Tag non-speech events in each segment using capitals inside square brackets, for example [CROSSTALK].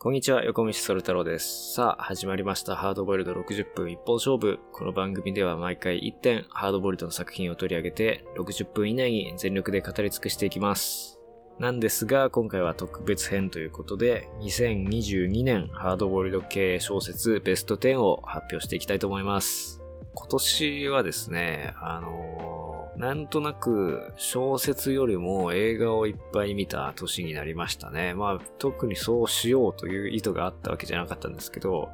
こんにちは、横道ソル太郎です。さあ、始まりました。ハードボイルド60分一本勝負。この番組では毎回1点、ハードボイルドの作品を取り上げて、60分以内に全力で語り尽くしていきます。なんですが、今回は特別編ということで、2022年ハードボイルド系小説ベスト10を発表していきたいと思います。今年はですね、あのーなんとなく小説よりも映画をいっぱい見た年になりましたね。まあ特にそうしようという意図があったわけじゃなかったんですけど、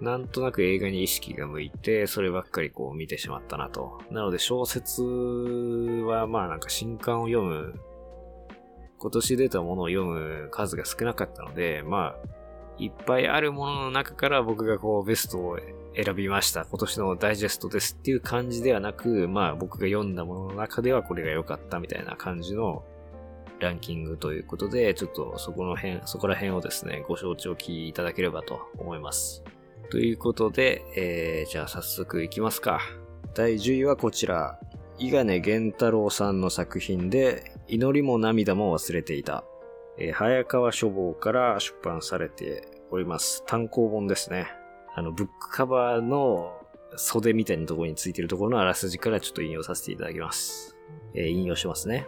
なんとなく映画に意識が向いて、そればっかりこう見てしまったなと。なので小説はまあなんか新刊を読む、今年出たものを読む数が少なかったので、まあ、いっぱいあるものの中から僕がこうベストを選びました。今年のダイジェストですっていう感じではなく、まあ僕が読んだものの中ではこれが良かったみたいな感じのランキングということで、ちょっとそこの辺、そこら辺をですね、ご承知おきいただければと思います。ということで、えー、じゃあ早速いきますか。第10位はこちら。伊賀根源太郎さんの作品で、祈りも涙も忘れていた。えー早川書房から出版されております。単行本ですね。あの、ブックカバーの袖みたいなところについてるところのあらすじからちょっと引用させていただきます。えー引用しますね。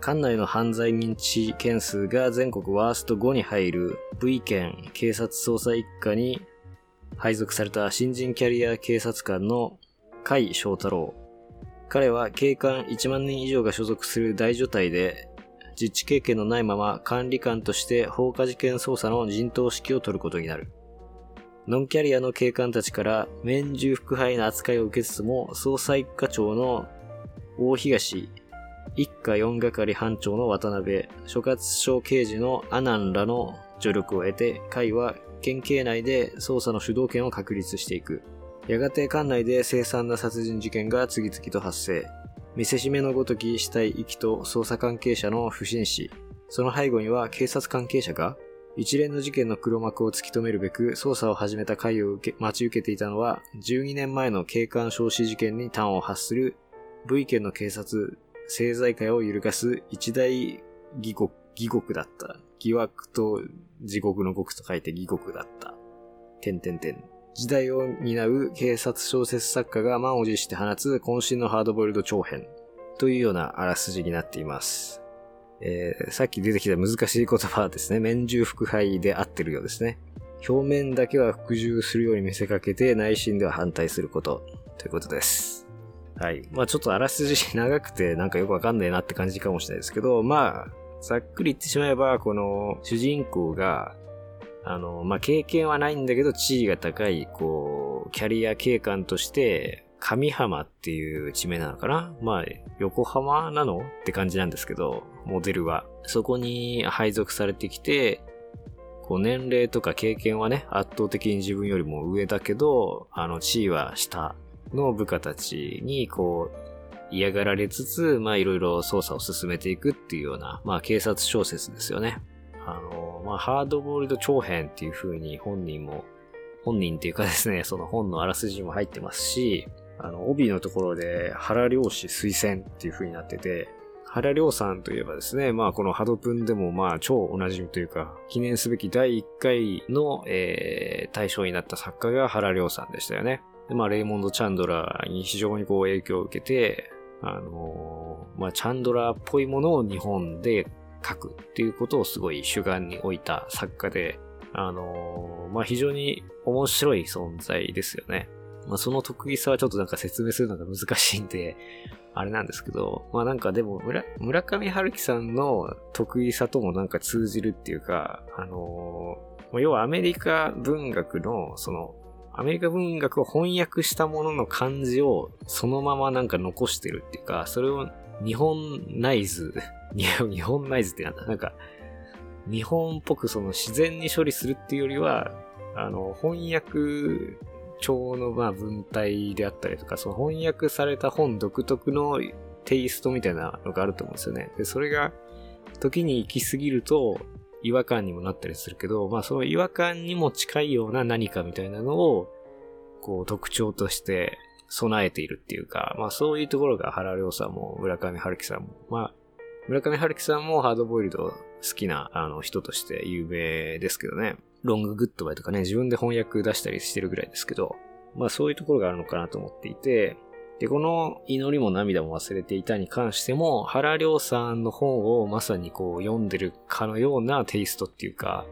管内の犯罪認知件数が全国ワースト5に入る V 県警察捜査一課に配属された新人キャリア警察官の甲斐翔太郎。彼は警官1万人以上が所属する大所帯で実地経験のないまま管理官として放火事件捜査の陣頭指揮を取ることになる。ノンキャリアの警官たちから免従副配の扱いを受けつつも、捜査一課長の大東、一課四係班長の渡辺、所轄署刑事のアナンらの助力を得て、会は県警内で捜査の主導権を確立していく。やがて管内で凄惨な殺人事件が次々と発生。見せしめのごとき死体遺棄と捜査関係者の不審死。その背後には警察関係者が一連の事件の黒幕を突き止めるべく捜査を始めた会を受け待ち受けていたのは12年前の警官焼死事件に端を発する V 県の警察政財界を揺るがす一大義国、義国だった。疑惑と地獄の獄と書いて義国だった。点点点。時代を担う警察小説作家が満を持して放つ渾身のハードボイルド長編というようなあらすじになっています。えーさっき出てきた難しい言葉はですね、免従副配で合ってるようですね。表面だけは服従するように見せかけて内心では反対することということです。はい。まあちょっとあらすじ長くてなんかよくわかんないなって感じかもしれないですけど、まあ、ざっくり言ってしまえば、この主人公が、あの、まあ経験はないんだけど地位が高い、こう、キャリア警官として、上浜っていう地名なのかなまあ、横浜なの？って感じなんですけど、モデルは。そこに配属されてきて、こう年齢とか経験はね、圧倒的に自分よりも上だけど、あの、地位は下の部下たちに、こう、嫌がられつつ、まあいろいろ捜査を進めていくっていうような、まあ警察小説ですよね。あの、まあハードボールド長編っていう風に本人も、本人っていうかですね、その本のあらすじも入ってますし、あの、帯のところで原良氏推薦っていう風になってて、原良さんといえばですね、まあこのハドプンでもまあ超おなじみというか、記念すべき第1回の、えー、対象になった作家が原良さんでしたよね。で、まあレイモンド・チャンドラーに非常にこう影響を受けて、あのーまあチャンドラーっぽいものを日本で書くっていうことをすごい主眼に置いた作家で、あのーまあ非常に面白い存在ですよね。まあその得意さはちょっとなんか説明するのが難しいんで、あれなんですけど、まあなんかでも村、村上春樹さんの得意さともなんか通じるっていうか、あのー要はアメリカ文学の、その、アメリカ文学を翻訳したものの漢字をそのままなんか残してるっていうか、それを日本ナイズ、[LAUGHS] 日本ナイズってなんだなんか、日本っぽくその自然に処理するっていうよりは、あの、翻訳帳のまあ文体であったりとか、その翻訳された本独特のテイストみたいなのがあると思うんですよね。で、それが時に行き過ぎると違和感にもなったりするけど、まあその違和感にも近いような何かみたいなのを、こう特徴として備えているっていうか、まあそういうところが原良さんも村上春樹さんも、まあ村上春樹さんもハードボイルド好きなあの人として有名ですけどね。ロンググッドバイとかね、自分で翻訳出したりしてるぐらいですけど、まあそういうところがあるのかなと思っていて、で、この祈りも涙も忘れていたに関しても、原良さんの本をまさにこう読んでるかのようなテイストっていうか、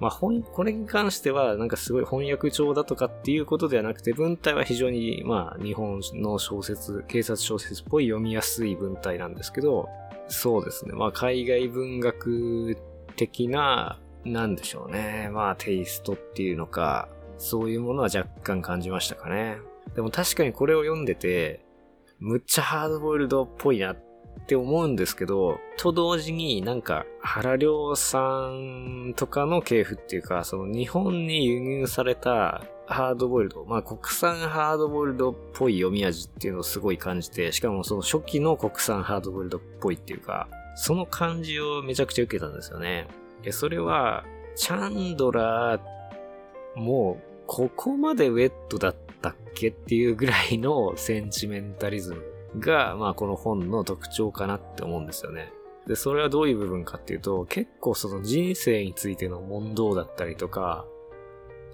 まあ本、これに関してはなんかすごい翻訳帳だとかっていうことではなくて、文体は非常にまあ日本の小説、警察小説っぽい読みやすい文体なんですけど、そうですね。まあ海外文学的な、なんでしょうね。まあテイストっていうのか、そういうものは若干感じましたかね。でも確かにこれを読んでて、むっちゃハードボイルドっぽいなって思うんですけど、と同時になんか原良さんとかの系譜っていうか、その日本に輸入されたハードボイルド、まあ国産ハードボイルドっぽい読み味っていうのをすごい感じて、しかもその初期の国産ハードボイルドっぽいっていうか、その感じをめちゃくちゃ受けたんですよね。で、それは、チャンドラーもうここまでウェットだったっけっていうぐらいのセンチメンタリズムが、[LAUGHS] まあこの本の特徴かなって思うんですよね。で、それはどういう部分かっていうと、結構その人生についての問答だったりとか、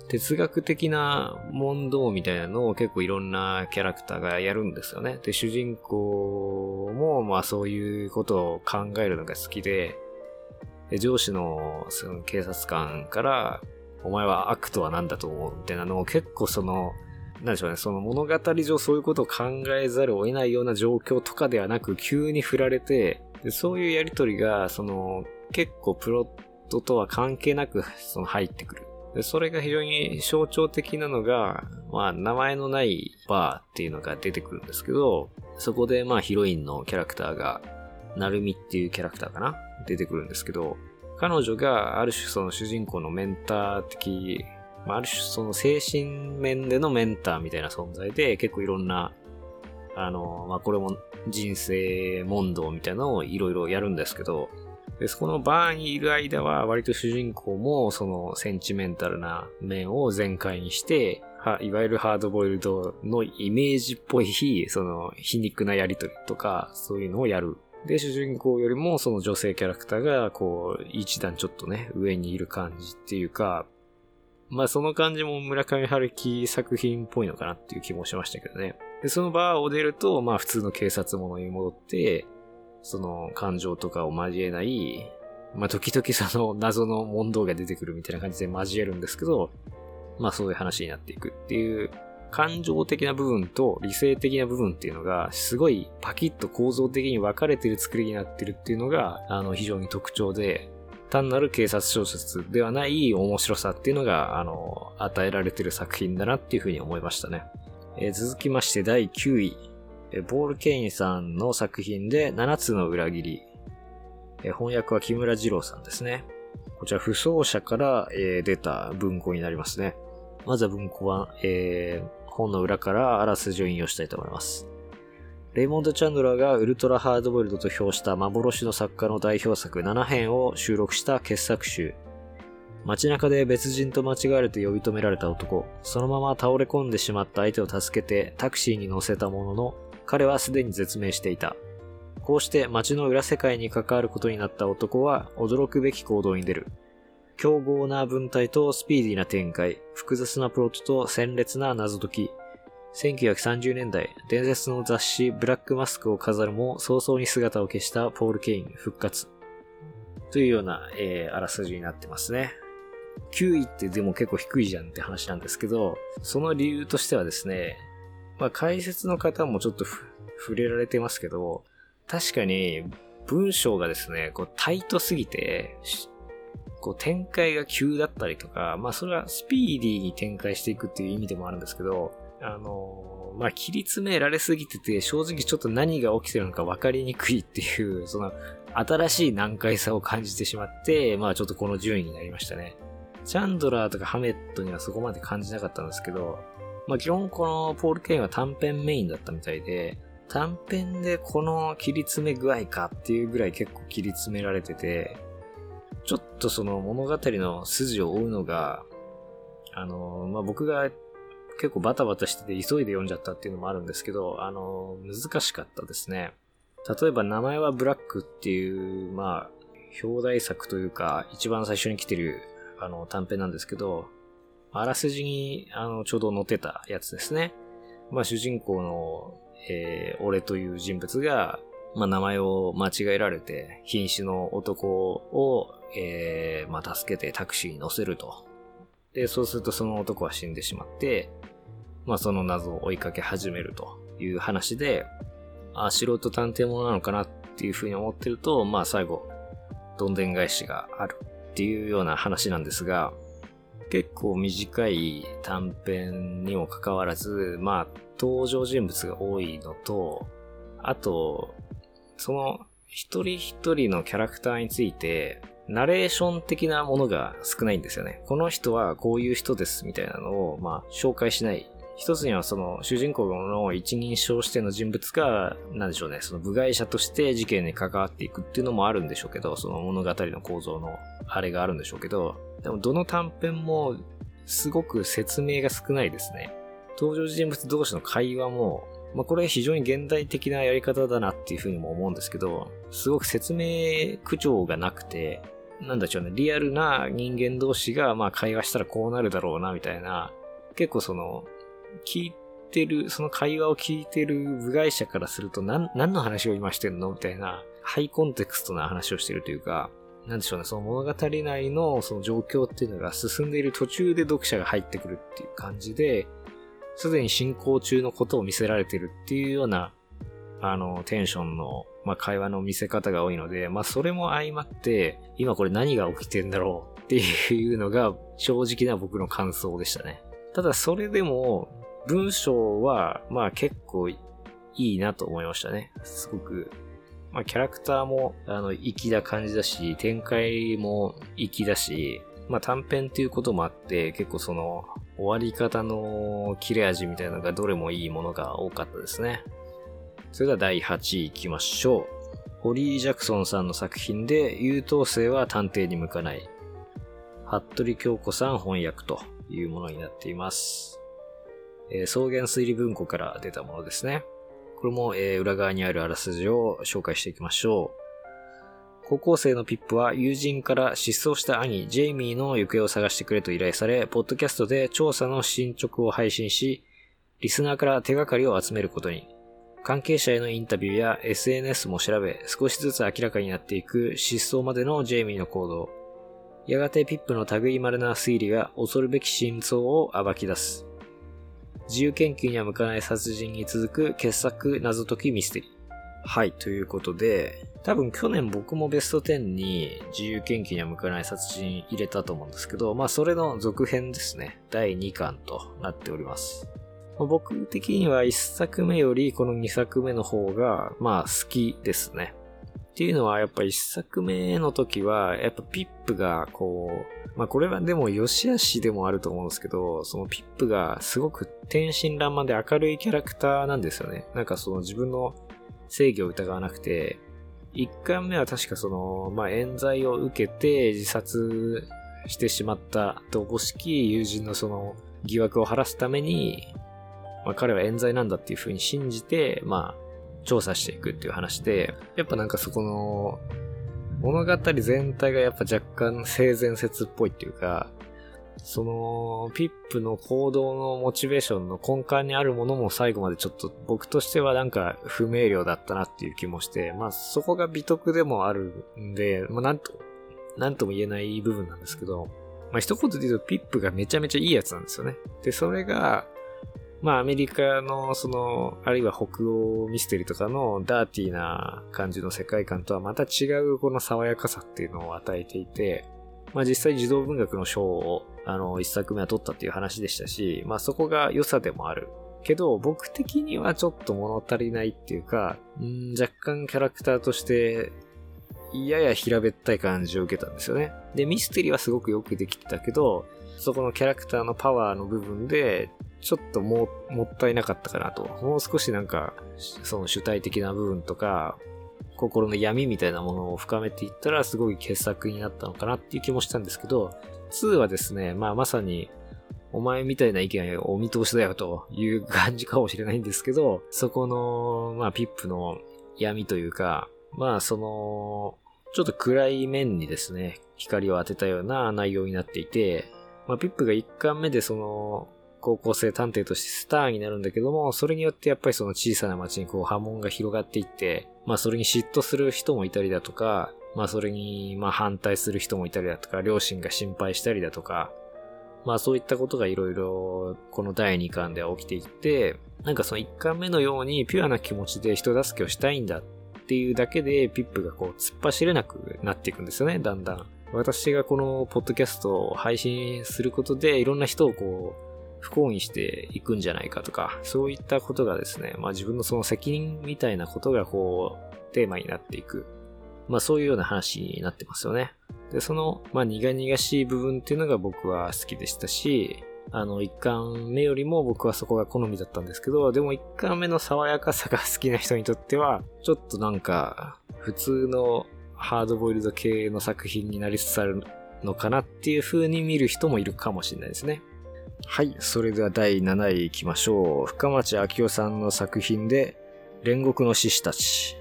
哲学的な問答みたいなのを結構いろんなキャラクターがやるんですよね。で、主人公もまあそういうことを考えるのが好き、で上司のその警察官から、お前は悪とは何だと思うみたいなのを結構その、なんでしょうね、その物語上そういうことを考えざるを得ないような状況とかではなく、急に振られて、そういうやりとりが、その、結構プロットとは関係なく、その入ってくる。それが非常に象徴的なのが、まあ、名前のないバーっていうのが出てくるんですけど、そこでまあヒロインのキャラクターが、なるみっていうキャラクターかな出てくるんですけど、彼女がある種その主人公のメンター的まあ、る種その精神面でのメンターみたいな存在で、結構いろんな、あの、まあ、これも人生問答みたいなのをいろいろやるんですけど、で、そこのバーにいる間は割と主人公もそのセンチメンタルな面を全開にして、はいわゆるハードボイルドのイメージっぽい、その皮肉なやりとりとか、そういうのをやる。で、主人公よりもその女性キャラクターが、こう、一段ちょっとね、上にいる感じっていうか、まあその感じも村上春樹作品っぽいのかなっていう気もしましたけどね。で、そのバーを出ると、まあ普通の警察ものに戻って、その感情とかを交えない、まあ時々その謎の問答が出てくるみたいな感じで交えるんですけど、まあそういう話になっていくっていう感情的な部分と理性的な部分っていうのがすごいパキッと構造的に分かれてる作りになってるっていうのがあの非常に特徴で、単なる警察小説ではない面白さっていうのが、あの、与えられてる作品だなっていうふうに思いましたね。えー、続きまして第9位。ボール・ケインさんの作品で7つの裏切り。えー、翻訳は木村二郎さんですね。こちら、不走者から、えー、出た文庫になりますね。まずは文庫は、えー、本の裏からあらすじを引用したいと思います。レイモンド・チャンドラーがウルトラハードボイルドと評した幻の作家の代表作7編を収録した傑作集。街中で別人と間違われて呼び止められた男。そのまま倒れ込んでしまった相手を助けてタクシーに乗せたものの、彼はすでに絶命していた。こうして街の裏世界に関わることになった男は驚くべき行動に出る。凶暴な文体とスピーディーな展開、複雑なプロットと鮮烈な謎解き、1930年代、伝説の雑誌ブラックマスクを飾るも早々に姿を消したポール・ケイン復活。というような、えー、あらすじになってますね。9位ってでも結構低いじゃんって話なんですけど、その理由としてはですね、まあ解説の方もちょっと触れられてますけど、確かに文章がですね、こうタイトすぎて、こう展開が急だったりとか、まあそれはスピーディーに展開していくっていう意味でもあるんですけど、あのまあ、切り詰められすぎてて、正直ちょっと何が起きてるのか分かりにくいっていう、[LAUGHS] その、新しい難解さを感じてしまって、まあちょっとこの順位になりましたね。チャンドラーとかハメットにはそこまで感じなかったんですけど、まあ基本このポール・ケインは短編メインだったみたいで、短編でこの切り詰め具合かっていうぐらい結構切り詰められてて、ちょっとその物語の筋を追うのが、あの、まあ僕が結構バタバタしてて急いで読んじゃったっていうのもあるんですけど、あの、難しかったですね。例えば名前はブラックっていう、まあ、表題作というか、一番最初に来てる、あの、短編なんですけど、あらすじに、あの、ちょうど載ってたやつですね。まあ、主人公の、えー、俺という人物が、まあ、名前を間違えられて、瀕死の男を、えー、まあ、助けてタクシーに乗せると。で、そうするとその男は死んでしまって、まあ、その謎を追いかけ始めるという話で、あ、素人探偵者なのかなっていうふうに思ってると、まあ、最後、どんでん返しがあるっていうような話なんですが、結構短い短編にもかかわらず、まあ、登場人物が多いのと、あと、その一人一人のキャラクターについて、ナレーション的なものが少ないんですよね。この人はこういう人ですみたいなのを、まあ、紹介しない。一つにはその主人公の一人称しての人物が、なんでしょうね、その部外者として事件に関わっていくっていうのもあるんでしょうけど、その物語の構造のあれがあるんでしょうけど、でもどの短編もすごく説明が少ないですね。登場人物同士の会話もまあ、これ非常に現代的なやり方だなっていうふうにも思うんですけど、すごく説明口調がなくて、なんだっちょうね、リアルな人間同士がまあ会話したらこうなるだろうなみたいな、結構その、聞いてる、その会話を聞いてる部外者からすると何、何の話を今してんの？みたいな、ハイコンテクストな話をしてるというか、なんでしょうね、その物語内のその状況っていうのが進んでいる途中で読者が入ってくるっていう感じで、すでに進行中のことを見せられてるっていうような、あの、テンションの、まあ、会話の見せ方が多いので、まあ、それも相まって、今これ何が起きてんだろうっていうのが、正直な僕の感想でしたね。ただ、それでも、文章は、まあ、結構いいなと思いましたね。すごく、まあ、キャラクターも、あの、粋な感じだし、展開も粋だし、まあ、短編っていうこともあって、結構その、終わり方の切れ味みたいなのがどれもいいものが多かったですね。それでは第8位行きましょう。ホリー・ジャクソンさんの作品で、優等生は探偵に向かない。服部京子さん翻訳というものになっています。えー、草原推理文庫から出たものですね。これも、えー、裏側にあるあらすじを紹介していきましょう。高校生のピップは友人から失踪した兄、ジェイミーの行方を探してくれと依頼され、ポッドキャストで調査の進捗を配信し、リスナーから手がかりを集めることに。関係者へのインタビューや SNS も調べ、少しずつ明らかになっていく失踪までのジェイミーの行動。やがてピップの類いまれな推理が恐るべき真相を暴き出す。自由研究には向かない殺人に続く傑作謎解きミステリー。はい、ということで、多分去年僕もベスト10に自由研究には向かない殺人入れたと思うんですけど、まあそれの続編ですね。第2巻となっております。僕的には1作目よりこの2作目の方が、まあ好きですね。っていうのはやっぱ1作目の時は、やっぱピップがこう、まあこれはでも良し悪しでもあると思うんですけど、そのピップがすごく天真爛漫で明るいキャラクターなんですよね。なんかその自分の正義を疑わなくて、一回目は確かその、まあ、冤罪を受けて自殺してしまったと思しき友人のその疑惑を晴らすために、まあ、彼は冤罪なんだっていう風に信じて、まあ、調査していくっていう話で、やっぱなんかそこの、物語全体がやっぱ若干性善説っぽいっていうか、その、ピップの行動のモチベーションの根幹にあるものも最後までちょっと僕としてはなんか不明瞭だったなっていう気もして、まあそこが美徳でもあるんで、まあなんと、なんとも言えない部分なんですけど、まあ一言で言うとピップがめちゃめちゃいいやつなんですよね。で、それが、まあアメリカのその、あるいは北欧ミステリーとかのダーティーな感じの世界観とはまた違うこの爽やかさっていうのを与えていて、まあ実際児童文学の賞をあの、一作目は撮ったっていう話でしたし、まあそこが良さでもある。けど、僕的にはちょっと物足りないっていうか、ん若干キャラクターとして、やや平べったい感じを受けたんですよね。で、ミステリーはすごくよくできてたけど、そこのキャラクターのパワーの部分で、ちょっとも、もったいなかったかなと。もう少しなんか、その主体的な部分とか、心の闇みたいなものを深めていったらすごい傑作になったのかなっていう気もしたんですけど、2はですね、まあまさに、お前みたいな意見をお見通しだよという感じかもしれないんですけど、そこの、まあピップの闇というか、まあその、ちょっと暗い面にですね、光を当てたような内容になっていて、まあ、ピップが1巻目でその、高校生探偵としてスターになるんだけども、それによってやっぱりその小さな町にこう波紋が広がっていって、まあそれに嫉妬する人もいたりだとか、まあそれにまあ反対する人もいたりだとか、両親が心配したりだとか、まあそういったことがいろいろこの第2巻では起きていって、なんかその1巻目のようにピュアな気持ちで人助けをしたいんだっていうだけでピップがこう突っ走れなくなっていくんですよね、だんだん。私がこのポッドキャストを配信することでいろんな人をこう不幸にしていくんじゃないかとか、そういったことがですね、まあ自分のその責任みたいなことがこう、テーマになっていく。まあそういうような話になってますよね。で、その、まあ苦々しい部分っていうのが僕は好きでしたし、あの、一巻目よりも僕はそこが好みだったんですけど、でも一巻目の爽やかさが好きな人にとっては、ちょっとなんか、普通のハードボイルド系の作品になりつつあるのかなっていう風に見る人もいるかもしれないですね。はい、それでは第7位行きましょう。深町明夫さんの作品で、煉獄の獅子たち。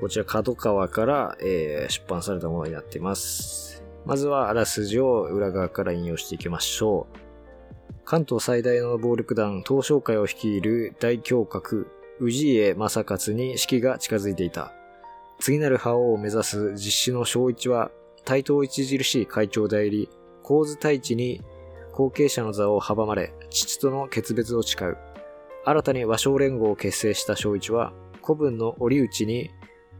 こちら角川から、えー、出版されたものになっています。まずはあらすじを裏側から引用していきましょう。関東最大の暴力団東商会を率いる大侠閣、氏家正勝に式が近づいていた。次なる覇王を目指す実施の正一は、対等著しい会長代理、構図太一に後継者の座を阻まれ、父との決別を誓う。新たに和尚連合を結成した正一は、古文の折内に、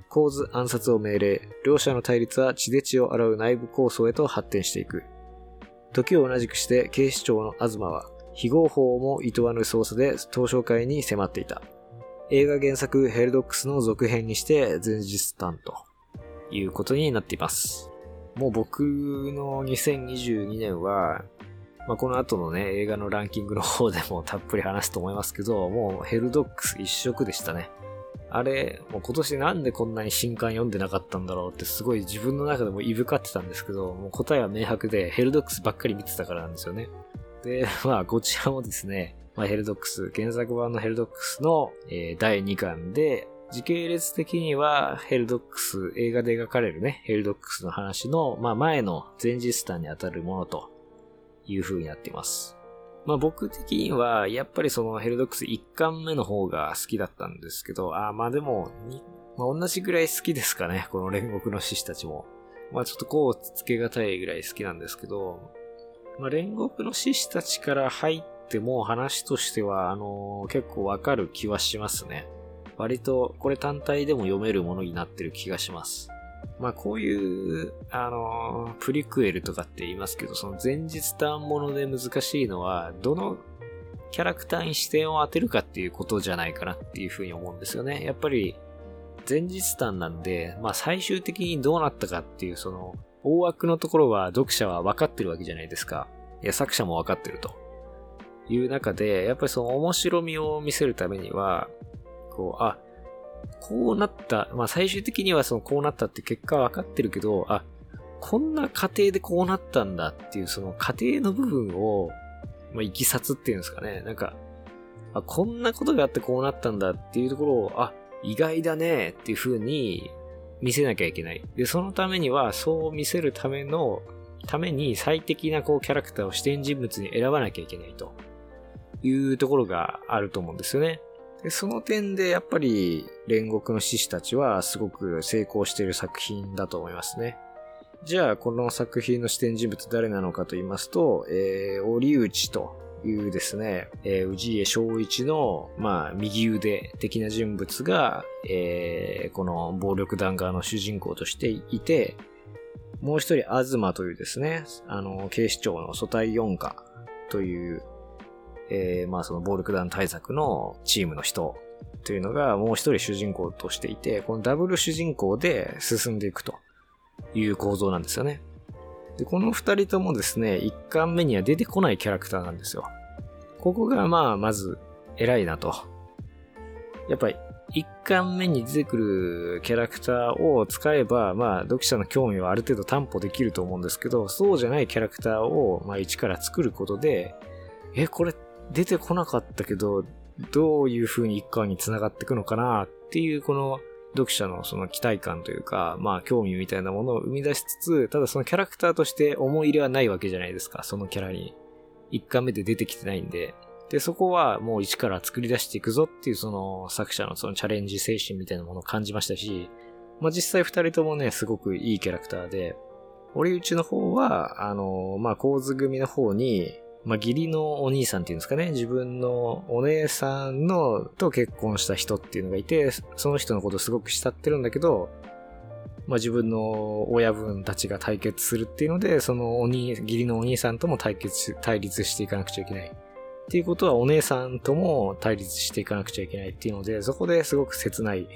構図暗殺を命令、両者の対立は血で血を洗う内部構想へと発展していく。時を同じくして警視庁の東は、非合法も厭わぬ捜査で東証会に迫っていた。映画原作ヘルドックスの続編にして前日短ということになっています。もう僕の2022年はまあ、この後のね、映画のランキングの方でもたっぷり話すと思いますけど、もうヘルドックス一色でしたね。あれ、もう今年なんでこんなに新刊読んでなかったんだろうってすごい自分の中でもいぶかってたんですけど、もう答えは明白でヘルドックスばっかり見てたからなんですよね。で、まあこちらもですね、まあ、ヘルドッグス、原作版のヘルドッグスの、えー、第2巻で、時系列的にはヘルドッグス、映画で描かれるね、ヘルドッグスの話の、まあ前の前日談にあたるものと、いう風になっています。まあ僕的には、やっぱりそのヘルドッグス1巻目の方が好きだったんですけど、あまあでも、まあ、同じぐらい好きですかね、この煉獄の獅子たちも。まあちょっとこうつけがたいぐらい好きなんですけど、まあ煉獄の獅子たちから入っても話としては、あのー、結構わかる気はしますね。割とこれ単体でも読めるものになってる気がします。まあこういう、あの、プリクエルとかって言いますけど、その前日談もので難しいのは、どのキャラクターに視点を当てるかっていうことじゃないかなっていうふうに思うんですよね。やっぱり、前日談なんで、まあ最終的にどうなったかっていう、その、大枠のところは読者は分かってるわけじゃないですか。いや、作者も分かってると。いう中で、やっぱりその面白みを見せるためには、こう、あ、こうなった、まあ最終的にはそのこうなったって結果は分かってるけど、あ、こんな過程でこうなったんだっていうその過程の部分を、まあ、いきさつっていうんですかね。なんか、あ、こんなことがあってこうなったんだっていうところを、あ、意外だねっていう風に見せなきゃいけない。で、そのためには、そう見せるための、ために最適なこうキャラクターを視点人物に選ばなきゃいけないというところがあると思うんですよね。でその点でやっぱり煉獄の獅子たちはすごく成功している作品だと思いますね。じゃあ、この作品の視点人物誰なのかと言いますと、えー、折内というですね、えー、氏家正一の、まあ、右腕的な人物が、えー、この暴力団側の主人公としていて、もう一人、東というですね、あの、警視庁の組対4課というえー、まあその暴力団対策のチームの人というのがもう一人主人公としていて、このダブル主人公で進んでいくという構造なんですよね。で、この二人ともですね、一巻目には出てこないキャラクターなんですよ。ここがまあまず偉いなと。やっぱり一巻目に出てくるキャラクターを使えば、まあ読者の興味はある程度担保できると思うんですけど、そうじゃないキャラクターをまあ一から作ることで、え、これ出てこなかったけど、どういう風に一巻に繋がっていくのかなっていう、この読者のその期待感というか、まあ興味みたいなものを生み出しつつ、ただそのキャラクターとして思い入れはないわけじゃないですか、そのキャラに。一巻目で出てきてないんで。で、そこはもう一から作り出していくぞっていうその作者のそのチャレンジ精神みたいなものを感じましたし、まあ実際二人ともね、すごくいいキャラクターで、堀内の方は、あの、まあ構図組の方に、まあ義理のお兄さんっていうんですかね、自分のお姉さんのと結婚した人っていうのがいて、その人のことをすごく慕ってるんだけど、まあ自分の親分たちが対決するっていうので、そのお、義理のお兄さんとも対決、対立していかなくちゃいけない。っていうことはお姉さんとも対立していかなくちゃいけないっていうので、そこですごく切ない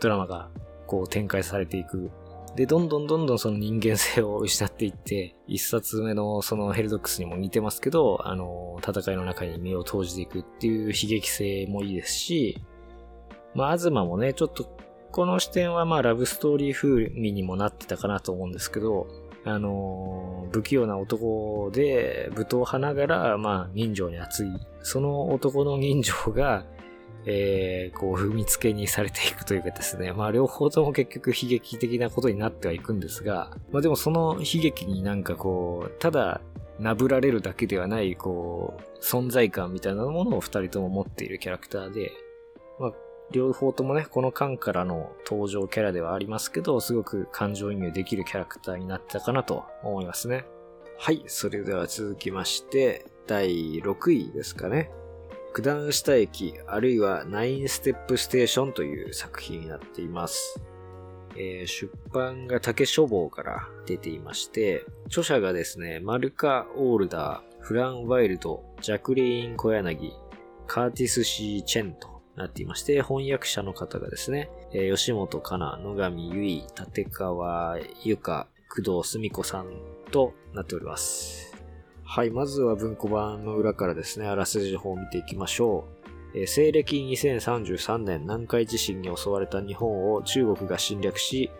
ドラマがこう展開されていく。で、どんどんどんどんその人間性を失っていって、一冊目のそのヘルドックスにも似てますけど、あの、戦いの中に身を投じていくっていう悲劇性もいいですし、まあ、東もね、ちょっと、この視点はまあ、ラブストーリー風味にもなってたかなと思うんですけど、あの、不器用な男で、武闘派ながら、まあ、人情に熱い。その男の人情が、えー、こう、踏みつけにされていくというかですね。まあ、両方とも結局悲劇的なことになってはいくんですが、まあでもその悲劇になんかこう、ただ、なぶられるだけではない、こう、存在感みたいなものを二人とも持っているキャラクターで、まあ、両方ともね、この間からの登場キャラではありますけど、すごく感情移入できるキャラクターになったかなと思いますね。はい、それでは続きまして、第6位ですかね。九段下駅、あるいはナインステップステーションという作品になっています。えー、出版が竹書房から出ていまして、著者がですね、マルカ・オールダー、フラン・ワイルド、ジャクリーン・小柳、カーティス・シー・チェンとなっていまして、翻訳者の方がですね、えー、吉本かな、野上結衣、立川由香、工藤澄子さんとなっております。はい、まずは文庫版の裏からですね、あらすじ法を見ていきましょう。えー、西暦2033年南海地震に襲われた日本を中国が侵略し、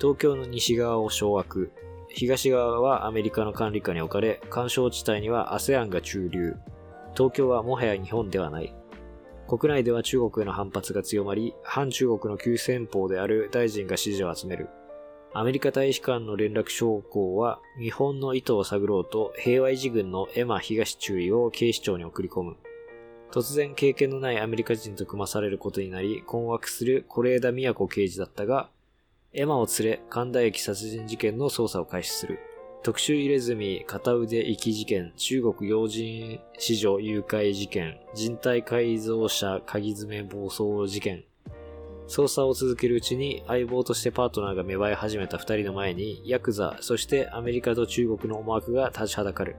東京の西側を掌握、東側はアメリカの管理下に置かれ、干渉地帯には ASEAN が駐留、東京はもはや日本ではない。国内では中国への反発が強まり、反中国の急先鋒である大臣が支持を集める。アメリカ大使館の連絡将校は、日本の意図を探ろうと、平和維持軍のエマ東中尉を警視庁に送り込む。突然経験のないアメリカ人と組まされることになり、困惑する是枝都刑事だったが、エマを連れ、神田駅殺人事件の捜査を開始する。特殊入れ墨、片腕遺棄事件、中国要人市場誘拐事件、人体改造者鍵詰め暴走事件。捜査を続けるうちに相棒としてパートナーが芽生え始めた二人の前に、ヤクザ、そしてアメリカと中国の思惑が立ちはだかる。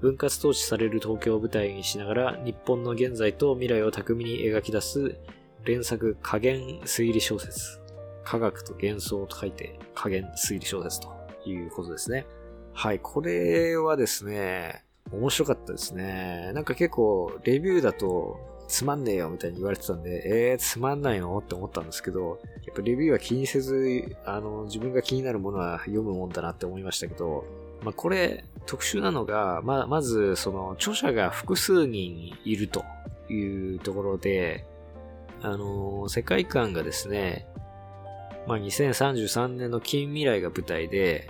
分割統治される東京を舞台にしながら、日本の現在と未来を巧みに描き出す連作加減推理小説。科学と幻想と書いて加減推理小説ということですね。はい、これはですね、面白かったですね。なんか結構、レビューだと、つまんねえよみたいに言われてたんで、えー、つまんないの？って思ったんですけど、やっぱレビューは気にせず、あの、自分が気になるものは読むもんだなって思いましたけど、まあ、これ、特殊なのが、ま、まず、その、著者が複数人いるというところで、あの、世界観がですね、まあ、2033年の近未来が舞台で、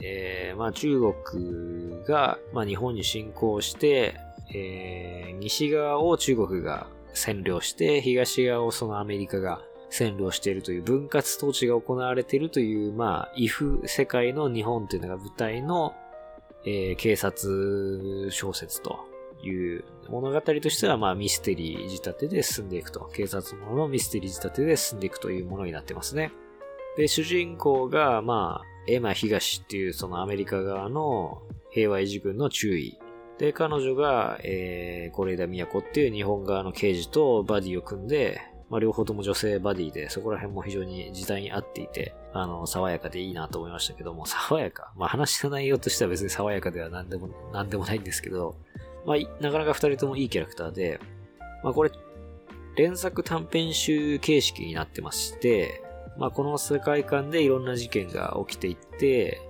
えー、まあ中国が、まあ日本に侵攻して、えー、西側を中国が占領して、東側をそのアメリカが占領しているという分割統治が行われているという、まあ、異風世界の日本というのが舞台の、えー、警察小説という物語としては、まあ、ミステリー仕立てで進んでいくと。警察もののミステリー仕立てで進んでいくというものになってますね。で、主人公が、まあ、エマ東っていうそのアメリカ側の平和維持軍の注意。で、彼女が、えー、是枝都っていう日本側の刑事とバディを組んで、まあ、両方とも女性バディで、そこら辺も非常に時代に合っていて、あの、爽やかでいいなと思いましたけども、爽やか？まあ、話の内容としては別に爽やかでは何でも、何でもないんですけど、まあ、なかなか二人ともいいキャラクターで、まあ、これ、連作短編集形式になってまして、まあ、この世界観でいろんな事件が起きていって、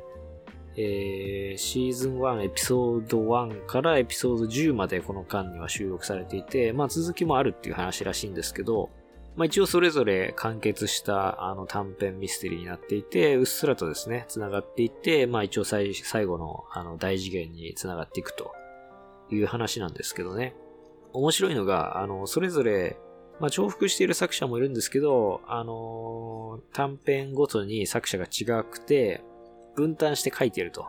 えー、シーズン1エピソード1からエピソード10までこの間には収録されていて、まあ続きもあるっていう話らしいんですけど、まあ一応それぞれ完結したあの短編ミステリーになっていて、うっすらとですね、繋がっていって、まあ一応最後のあの大次元に繋がっていくという話なんですけどね。面白いのが、あの、それぞれ、まあ重複している作者もいるんですけど、あの短編ごとに作者が違くて、分担して書いてると。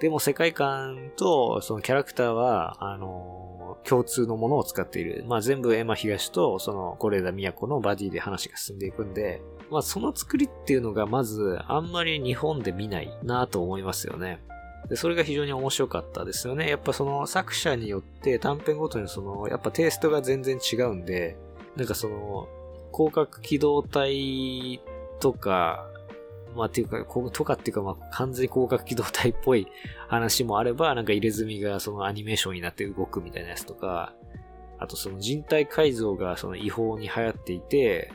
でも世界観とそのキャラクターは、あのー、共通のものを使っている。まあ全部エマ東とその是枝都のバディで話が進んでいくんで、まあその作りっていうのがまずあんまり日本で見ないなと思いますよね。で、それが非常に面白かったですよね。やっぱその作者によって短編ごとにその、やっぱテイストが全然違うんで、なんかその、広角機動隊とか、まあっていうか、とかっていうかまあ完全に広角機動隊っぽい話もあれば、なんか入れ墨がそのアニメーションになって動くみたいなやつとか、あとその人体改造がその違法に流行っていて、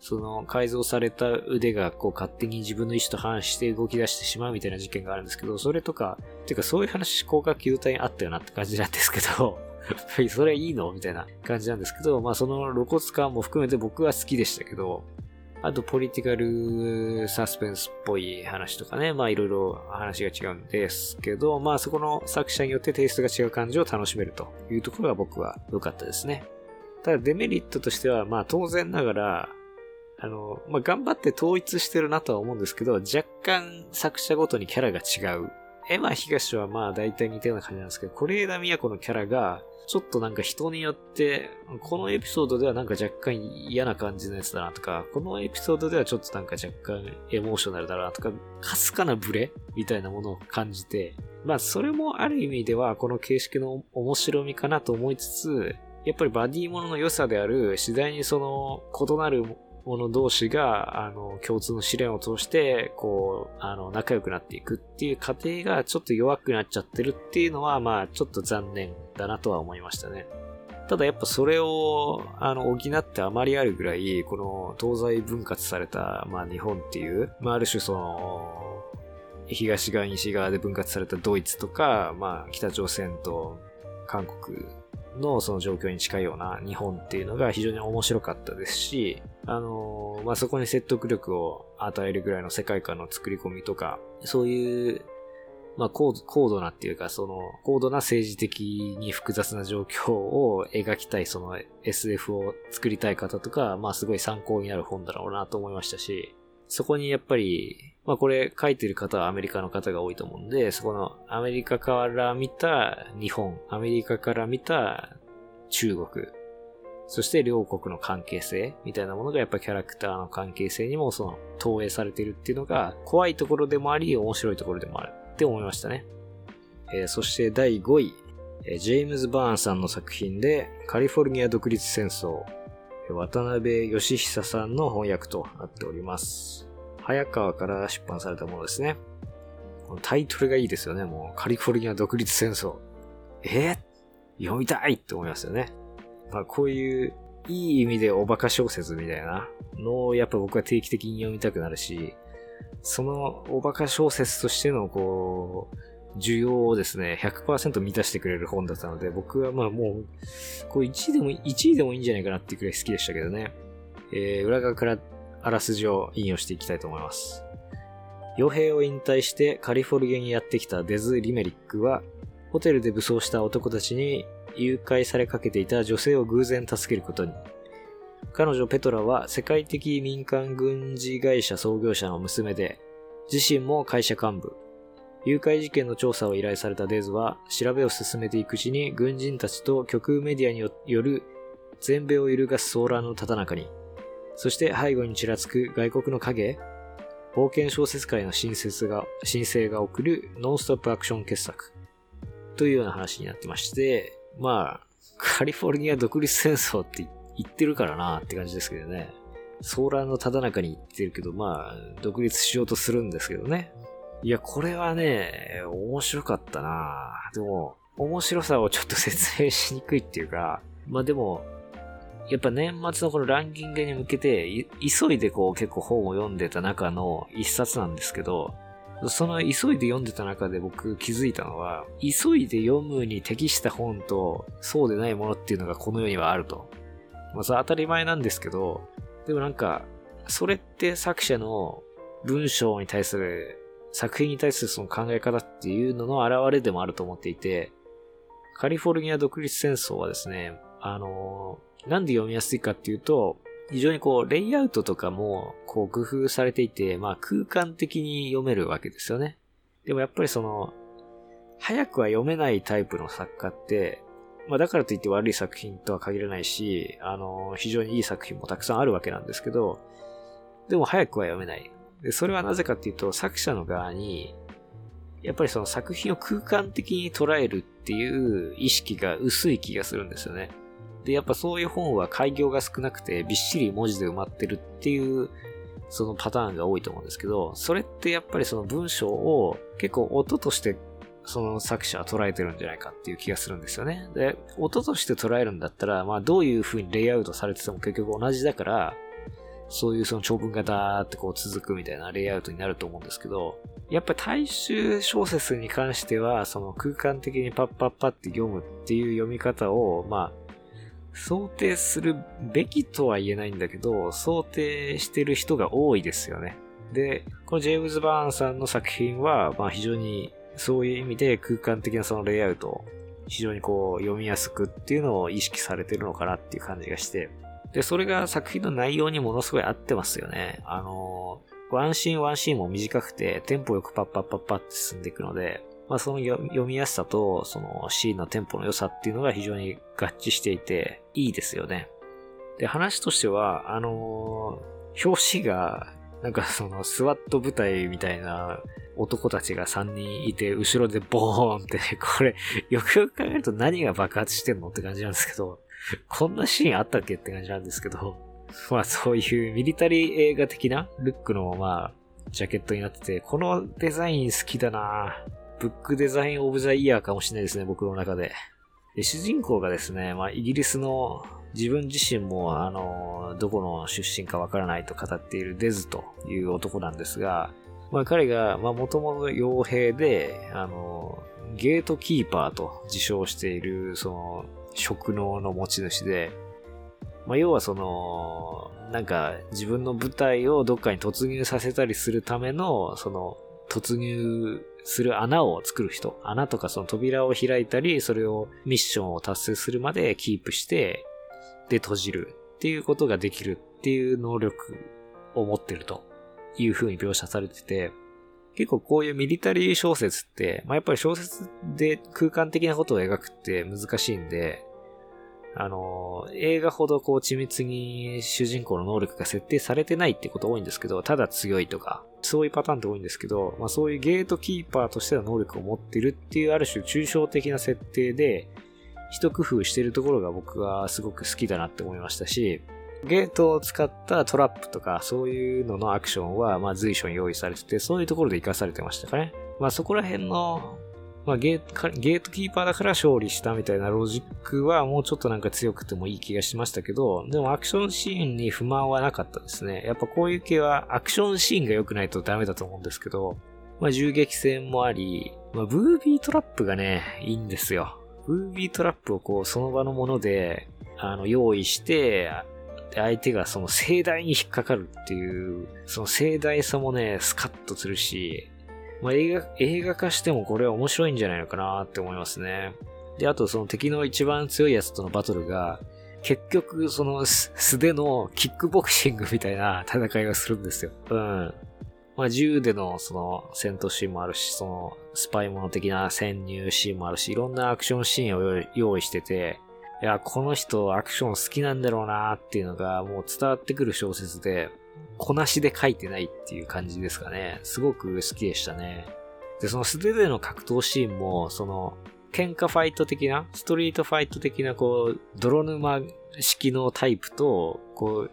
その改造された腕がこう勝手に自分の意思と反して動き出してしまうみたいな事件があるんですけど、それとか、ていうかそういう話広角機動隊にあったよなって感じなんですけど、[LAUGHS] それいいのみたいな感じなんですけど、まあその露骨感も含めて僕は好きでしたけど、あと、ポリティカルサスペンスっぽい話とかね、まあいろいろ話が違うんですけど、まあそこの作者によってテイストが違う感じを楽しめるというところが僕は良かったですね。ただデメリットとしては、まあ当然ながら、あの、まあ頑張って統一してるなとは思うんですけど、若干作者ごとにキャラが違う。エマ東はまあ大体似たような感じなんですけど、是枝都のキャラがちょっとなんか人によって、このエピソードではなんか若干嫌な感じのやつだなとか、このエピソードではちょっとなんか若干エモーショナルだなとか、かすかなブレみたいなものを感じて、まあそれもある意味ではこの形式の面白みかなと思いつつ、やっぱりバディものの良さである、次第にその異なる者同士が、あの、共通の試練を通して、こう、あの、仲良くなっていくっていう過程がちょっと弱くなっちゃってるっていうのは、まあ、ちょっと残念だなとは思いましたね。ただやっぱそれを、あの、補ってあまりあるぐらい、この東西分割された、まあ日本っていう、まあある種その、東側西側で分割されたドイツとか、まあ北朝鮮と韓国のその状況に近いような日本っていうのが非常に面白かったですし、あのー、まあ、そこに説得力を与えるぐらいの世界観の作り込みとか、そういう、まあ、高度なっていうか、その、高度な政治的に複雑な状況を描きたい、その SF を作りたい方とか、まあ、すごい参考になる本だろうなと思いましたし、そこにやっぱり、まあこれ書いてる方はアメリカの方が多いと思うんで、そこのアメリカから見た日本、アメリカから見た中国、そして両国の関係性みたいなものがやっぱキャラクターの関係性にもその投影されてるっていうのが怖いところでもあり面白いところでもあるって思いましたね。えー、そして第5位、えー、ジェームズ・バーンさんの作品でカリフォルニア独立戦争、渡辺義久さんの翻訳となっております。早川から出版されたものですね。このタイトルがいいですよね。もうカリフォルニア独立戦争。えー、読みたいって思いますよね。まあこういういい意味でおバカ小説みたいなのをやっぱ僕は定期的に読みたくなるし、そのおバカ小説としてのこう、需要をですね、100%満たしてくれる本だったので、僕はまあもう、こう1位でも、1位でもいいんじゃないかなっていうくらい好きでしたけどね。えー、裏側からあらすじを引用していきたいと思います。傭兵を引退してカリフォルニアにやってきたデズ・リメリックは、ホテルで武装した男たちに誘拐されかけていた女性を偶然助けることに。彼女ペトラは世界的民間軍事会社創業者の娘で、自身も会社幹部。誘拐事件の調査を依頼されたデズは、調べを進めていくうちに軍人たちと極右メディアによる全米を揺るがす騒乱のただ中に、そして背後にちらつく外国の影、冒険小説界の新説が、新生が送るノンストップアクション傑作。というような話になってまして、まあ、カリフォルニア独立戦争って言ってるからなって感じですけどね。騒乱のただ中に言ってるけど、まあ、独立しようとするんですけどね。いや、これはね、面白かったなでも、面白さをちょっと説明しにくいっていうか、まあでも、やっぱ年末のこのランキングに向けて、急いでこう結構本を読んでた中の一冊なんですけど、その急いで読んでた中で僕気づいたのは、急いで読むに適した本とそうでないものっていうのがこの世にはあると。まあそれ当たり前なんですけど、でもなんか、それって作者の文章に対する、作品に対するその考え方っていうのの表れでもあると思っていて、カリフォルニア独立戦争はですね、あのなんで読みやすいかっていうと、非常にこう、レイアウトとかも、こう、工夫されていて、まあ、空間的に読めるわけですよね。でもやっぱりその、早くは読めないタイプの作家って、まあだからといって悪い作品とは限らないし、あの、非常にいい作品もたくさんあるわけなんですけど、でも早くは読めない。で、それはなぜかっていうと、作者の側に、やっぱりその作品を空間的に捉えるっていう意識が薄い気がするんですよね。で、やっぱそういう本は開業が少なくてびっしり文字で埋まってるっていうそのパターンが多いと思うんですけど、それってやっぱりその文章を結構音としてその作者は捉えてるんじゃないかっていう気がするんですよね。で、音として捉えるんだったら、まあどういう風にレイアウトされてても結局同じだから、そういうその長文がダーってこう続くみたいなレイアウトになると思うんですけど、やっぱ大衆小説に関しては、その空間的にパッパッパって読むっていう読み方を、まあ、想定するべきとは言えないんだけど、想定してる人が多いですよね。で、このジェームズ・バーンさんの作品は、まあ非常にそういう意味で空間的なそのレイアウト、非常にこう読みやすくっていうのを意識されてるのかなっていう感じがして、で、それが作品の内容にものすごい合ってますよね。あのワンシーンワンシーンも短くて、テンポよくパッパッパッパって進んでいくので、まあその読みやすさと、そのシーンのテンポの良さっていうのが非常に合致していて、いいですよね。で、話としては、あのー、表紙が、なんかそのスワット部隊みたいな男たちが3人いて、後ろでボーンって、これ、よくよく考えると何が爆発してんのって感じなんですけど、こんなシーンあったっけって感じなんですけど、まあそういうミリタリー映画的なルックのまあ、ジャケットになってて、このデザイン好きだなブックデザインオブザイヤーかもしれないですね、僕の中で。で主人公がですね、まあイギリスの自分自身もあの、どこの出身かわからないと語っているデズという男なんですが、まあ彼が、まあもともと傭兵で、あの、ゲートキーパーと自称している、その、職能の持ち主で、まあ、要はその、なんか自分の部隊をどっかに突入させたりするための、その、突入する穴を作る人。穴とかその扉を開いたり、それをミッションを達成するまでキープして、で閉じるっていうことができるっていう能力を持ってるという風に描写されてて、結構こういうミリタリー小説って、まあ、やっぱり小説で空間的なことを描くって難しいんで、あの、映画ほどこう緻密に主人公の能力が設定されてないってこと多いんですけど、ただ強いとか、そういうパターンって多いんですけど、まあそういうゲートキーパーとしての能力を持ってるっていうある種抽象的な設定で、一工夫してるところが僕はすごく好きだなって思いましたし、ゲートを使ったトラップとか、そういうののアクションは、まあ随所に用意されてて、そういうところで活かされてましたかね。まあそこら辺の、まあゲーゲートキーパーだから勝利したみたいなロジックはもうちょっとなんか強くてもいい気がしましたけど、でもアクションシーンに不満はなかったですね。やっぱこういう系はアクションシーンが良くないとダメだと思うんですけど、まあ銃撃戦もあり、まあブービートラップがね、いいんですよ。ブービートラップをこうその場のもので、あの、用意して、相手がその盛大に引っかかるっていう、その盛大さもね、スカッとするし、まあ、映画、映画化してもこれは面白いんじゃないのかなって思いますね。で、あとその敵の一番強いやつとのバトルが、結局その素手のキックボクシングみたいな [LAUGHS] 戦いをするんですよ。うん。まあ、銃でのその戦闘シーンもあるし、そのスパイモノ的な潜入シーンもあるし、いろんなアクションシーンを用意してて、いや、この人アクション好きなんだろうなっていうのがもう伝わってくる小説で、こなしで書いてないっていう感じですかね。すごく好きでしたね。で、その素手での格闘シーンも、その、喧嘩ファイト的な、ストリートファイト的な、こう、泥沼式のタイプと、こう、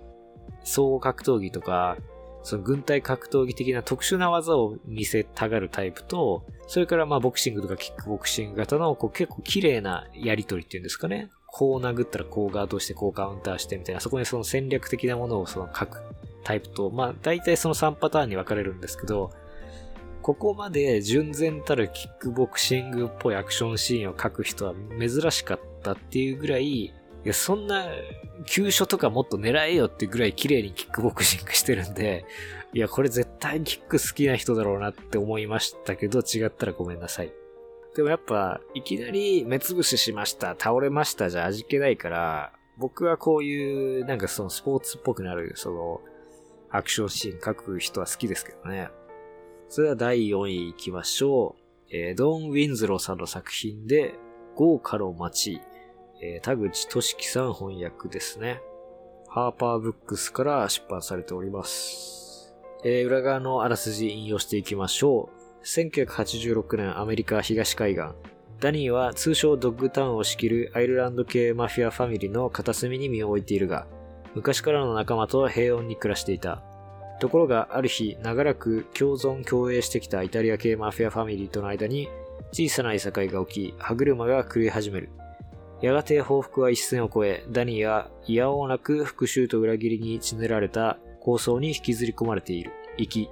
総合格闘技とか、その軍隊格闘技的な特殊な技を見せたがるタイプと、それからまあボクシングとかキックボクシング型のこう結構綺麗なやりとりっていうんですかね。こう殴ったらこうガードしてこうカウンターしてみたいな、そこにその戦略的なものをその書くタイプと、まあ大体その3パターンに分かれるんですけど、ここまで純然たるキックボクシングっぽいアクションシーンを書く人は珍しかったっていうぐらい、いや、そんな、急所とかもっと狙えよってぐらい綺麗にキックボクシングしてるんで、いや、これ絶対キック好きな人だろうなって思いましたけど、違ったらごめんなさい。でもやっぱ、いきなり目つぶししました、倒れましたじゃ味気ないから、僕はこういう、なんかそのスポーツっぽくなる、その、アクションシーン書く人は好きですけどね。それでは第4位行きましょう。えー、ドン・ウィンズローさんの作品で、豪華の街、えー、田口俊樹さん翻訳ですね。ハーパーブックスから出版されております。えー、裏側のあらすじ引用していきましょう。1986年アメリカ東海岸。ダニーは通称ドッグタウンを仕切るアイルランド系マフィアファミリーの片隅に身を置いているが、昔からの仲間と平穏に暮らしていた。ところがある日、長らく共存共栄してきたイタリア系マフィアファミリーとの間に小さないさかいが起き、歯車が狂い始める。やがて報復は一線を越え、ダニーは嫌おうなく復讐と裏切りに血ねられた構想に引きずり込まれている。生き、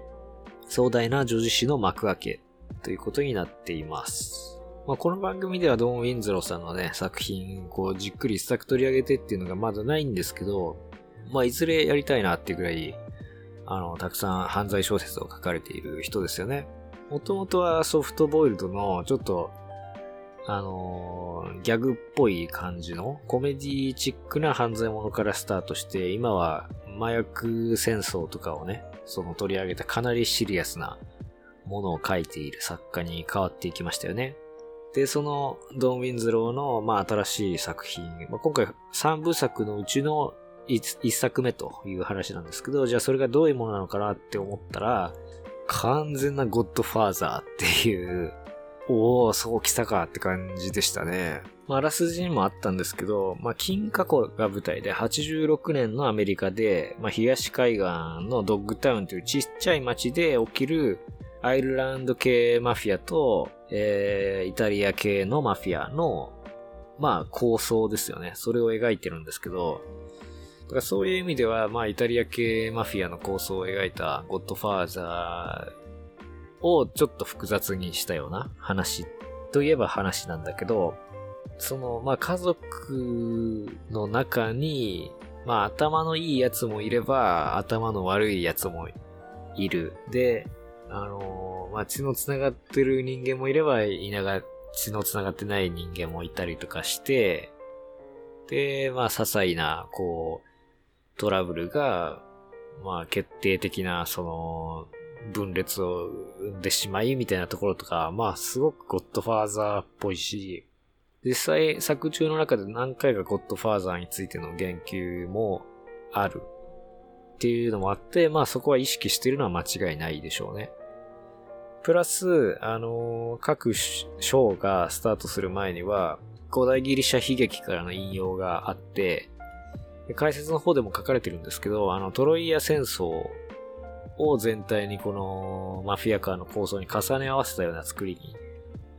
壮大な女子誌の幕開けということになっています。まあ、この番組ではドン・ウィンズローさんのね、作品、こう、じっくり一作取り上げてっていうのがまだないんですけど、まあ、いずれやりたいなっていうぐらい、あの、たくさん犯罪小説を書かれている人ですよね。もともとはソフトボイルドの、ちょっと、あのー、ギャグっぽい感じのコメディチックな犯罪者からスタートして、今は麻薬戦争とかをね、その取り上げたかなりシリアスなものを書いている作家に変わっていきましたよね。で、そのドン・ウィンズローの、まあ、新しい作品、まあ、今回3部作のうちの 1, 1作目という話なんですけど、じゃあそれがどういうものなのかなって思ったら、完全なゴッドファーザーっていうおお、そう来たかって感じでしたね。まあ、あらすじにもあったんですけど、まあ、金過去が舞台で86年のアメリカで、まあ、東海岸のドッグタウンというちっちゃい町で起きるアイルランド系マフィアと、えー、イタリア系のマフィアの、まあ、構想ですよね。それを描いてるんですけど、だからそういう意味では、まあ、イタリア系マフィアの構想を描いたゴッドファーザーをちょっと複雑にしたような話といえば話なんだけど、その、まあ、家族の中に、まあ、頭のいいやつもいれば、頭の悪いやつもいる。で、あのまあ、血の繋がってる人間もいれば、いなが、血の繋がってない人間もいたりとかして、で、まあ、些細な、こう、トラブルが、まあ、決定的な、その、分裂を生んでしまいみたいなところとか、まあすごくゴッドファーザーっぽいし、実際作中の中で何回かゴッドファーザーについての言及もあるっていうのもあって、まあそこは意識してるのは間違いないでしょうね。プラス、あの、各章がスタートする前には、古代ギリシャ悲劇からの引用があって、解説の方でも書かれてるんですけど、あの、トロイア戦争を全体にこのマフィアカーの構想に重ね合わせたような作りに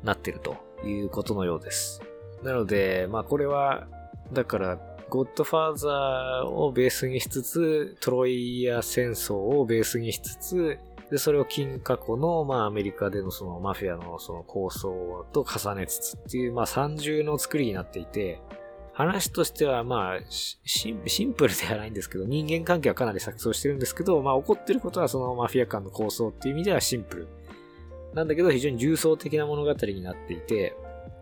なってるということのようです。なので、まあこれは、だから、ゴッドファーザーをベースにしつつ、トロイア戦争をベースにしつつ、で、それを金過去の、まあアメリカでのそのマフィアのその構想と重ねつつっていう、まあ三重の作りになっていて、話としては、まあシンプルではないんですけど、人間関係はかなり錯綜してるんですけど、まあ起こってることはそのマフィア間の構想っていう意味ではシンプル。なんだけど非常に重層的な物語になっていて、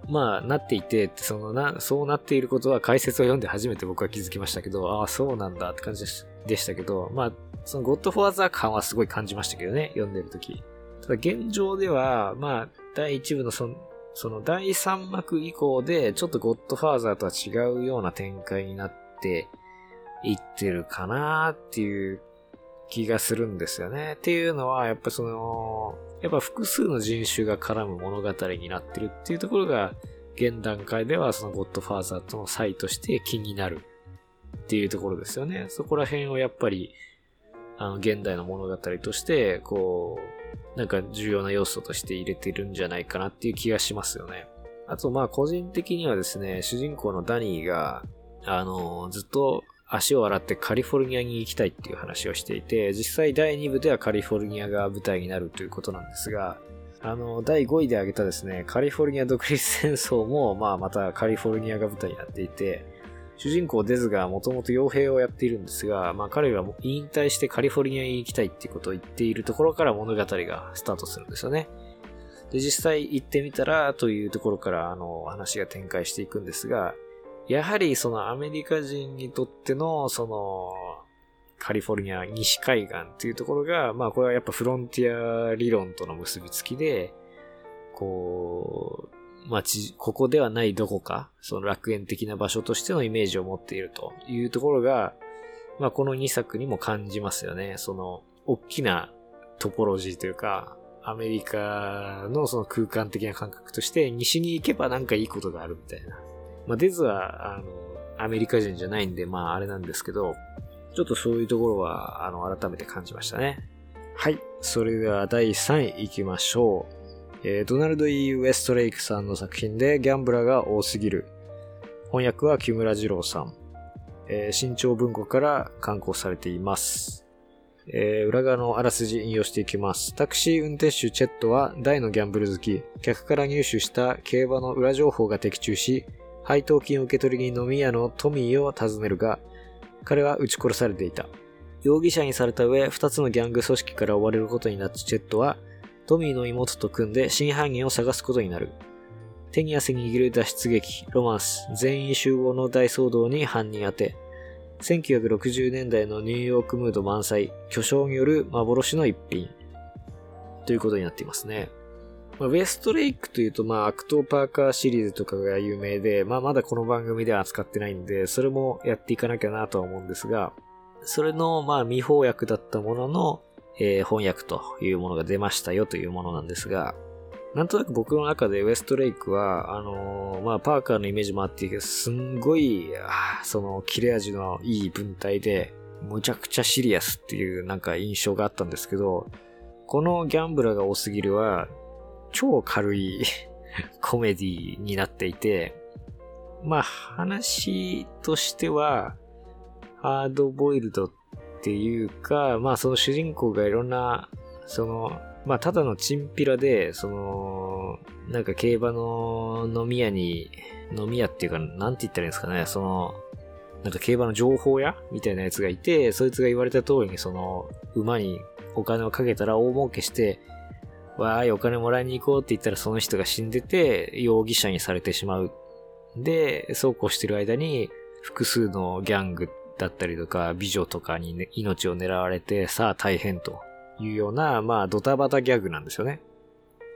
まあ、なっていて、そのな、そうなっていることは解説を読んで初めて僕は気づきましたけど、ああ、そうなんだって感じでしたけど、まあ、そのゴッドフォーザー感はすごい感じましたけどね、読んでるとき。ただ現状では、まあ、第1部のその、その第3幕以降で、ちょっとゴッドファーザーとは違うような展開になっていってるかなっていう気がするんですよね。っていうのは、やっぱその、やっぱ複数の人種が絡む物語になってるっていうところが、現段階ではそのゴッドファーザーとの差異として気になるっていうところですよね。そこら辺をやっぱり、あの、現代の物語として、こう、なんか重要な要素として入れてるんじゃないかなっていう気がしますよね。あとまあ個人的にはですね、主人公のダニーが、あの、ずっと足を洗ってカリフォルニアに行きたいっていう話をしていて、実際第2部ではカリフォルニアが舞台になるということなんですが、あの、第5位で挙げたですね、カリフォルニア独立戦争も、まあまたカリフォルニアが舞台になっていて、主人公デズがもともと傭兵をやっているんですが、まあ彼が引退してカリフォルニアに行きたいっていうことを言っているところから物語がスタートするんですよね。で、実際行ってみたらというところからあの話が展開していくんですが、やはりそのアメリカ人にとってのそのカリフォルニア西海岸っていうところが、まあこれはやっぱフロンティア理論との結びつきで、こう、まあ、ここではないどこか、その楽園的な場所としてのイメージを持っているというところが、まあこの2作にも感じますよね。その、大きなトポロジーというか、アメリカのその空間的な感覚として、西に行けばなんかいいことがあるみたいな。まあ、デズは、あの、アメリカ人じゃないんで、まああれなんですけど、ちょっとそういうところは、あの、改めて感じましたね。はい。それでは第3位行きましょう。えー、ドナルド・イー・ウェストレイクさんの作品でギャンブラーが多すぎる。翻訳は木村二郎さん。えー、新潮文庫から刊行されています。えー、裏側のあらすじ引用していきます。タクシー運転手チェットは大のギャンブル好き。客から入手した競馬の裏情報が的中し、配当金受け取りに飲み屋のトミーを訪ねるが、彼は撃ち殺されていた。容疑者にされた上、二つのギャング組織から追われることになったチェットは、トミーの妹と組んで真犯人を探すことになる。手に汗握る脱出劇、ロマンス、全員集合の大騒動に犯人当て。1960年代のニューヨークムード満載、巨匠による幻の一品。ということになっていますね。まあ、ウェストレイクというと、まあ、悪党パーカーシリーズとかが有名で、まあ、まだこの番組では扱ってないんで、それもやっていかなきゃなとは思うんですが、それの、まあ、未翻訳だったものの、えー、翻訳というものが出ましたよというものなんですが、なんとなく僕の中でウエストレイクは、あのー、まあ、パーカーのイメージもあってすんごい、その、切れ味のいい文体で、むちゃくちゃシリアスっていうなんか印象があったんですけど、このギャンブラーが多すぎるは、超軽い [LAUGHS] コメディになっていて、まあ、話としては、ハードボイルドっていうか、まあその主人公がいろんな、その、まあただのチンピラで、その、なんか競馬の飲み屋に、飲み屋っていうか、なんて言ったらいいんですかね、その、なんか競馬の情報屋みたいなやつがいて、そいつが言われた通りにその、馬にお金をかけたら大儲けして、わーい、お金もらいに行こうって言ったらその人が死んでて、容疑者にされてしまう。で、そうこうしてる間に、複数のギャングだったりとか、美女とかに、ね、命を狙われて、さあ大変というような、まあ、ドタバタギャグなんですよね。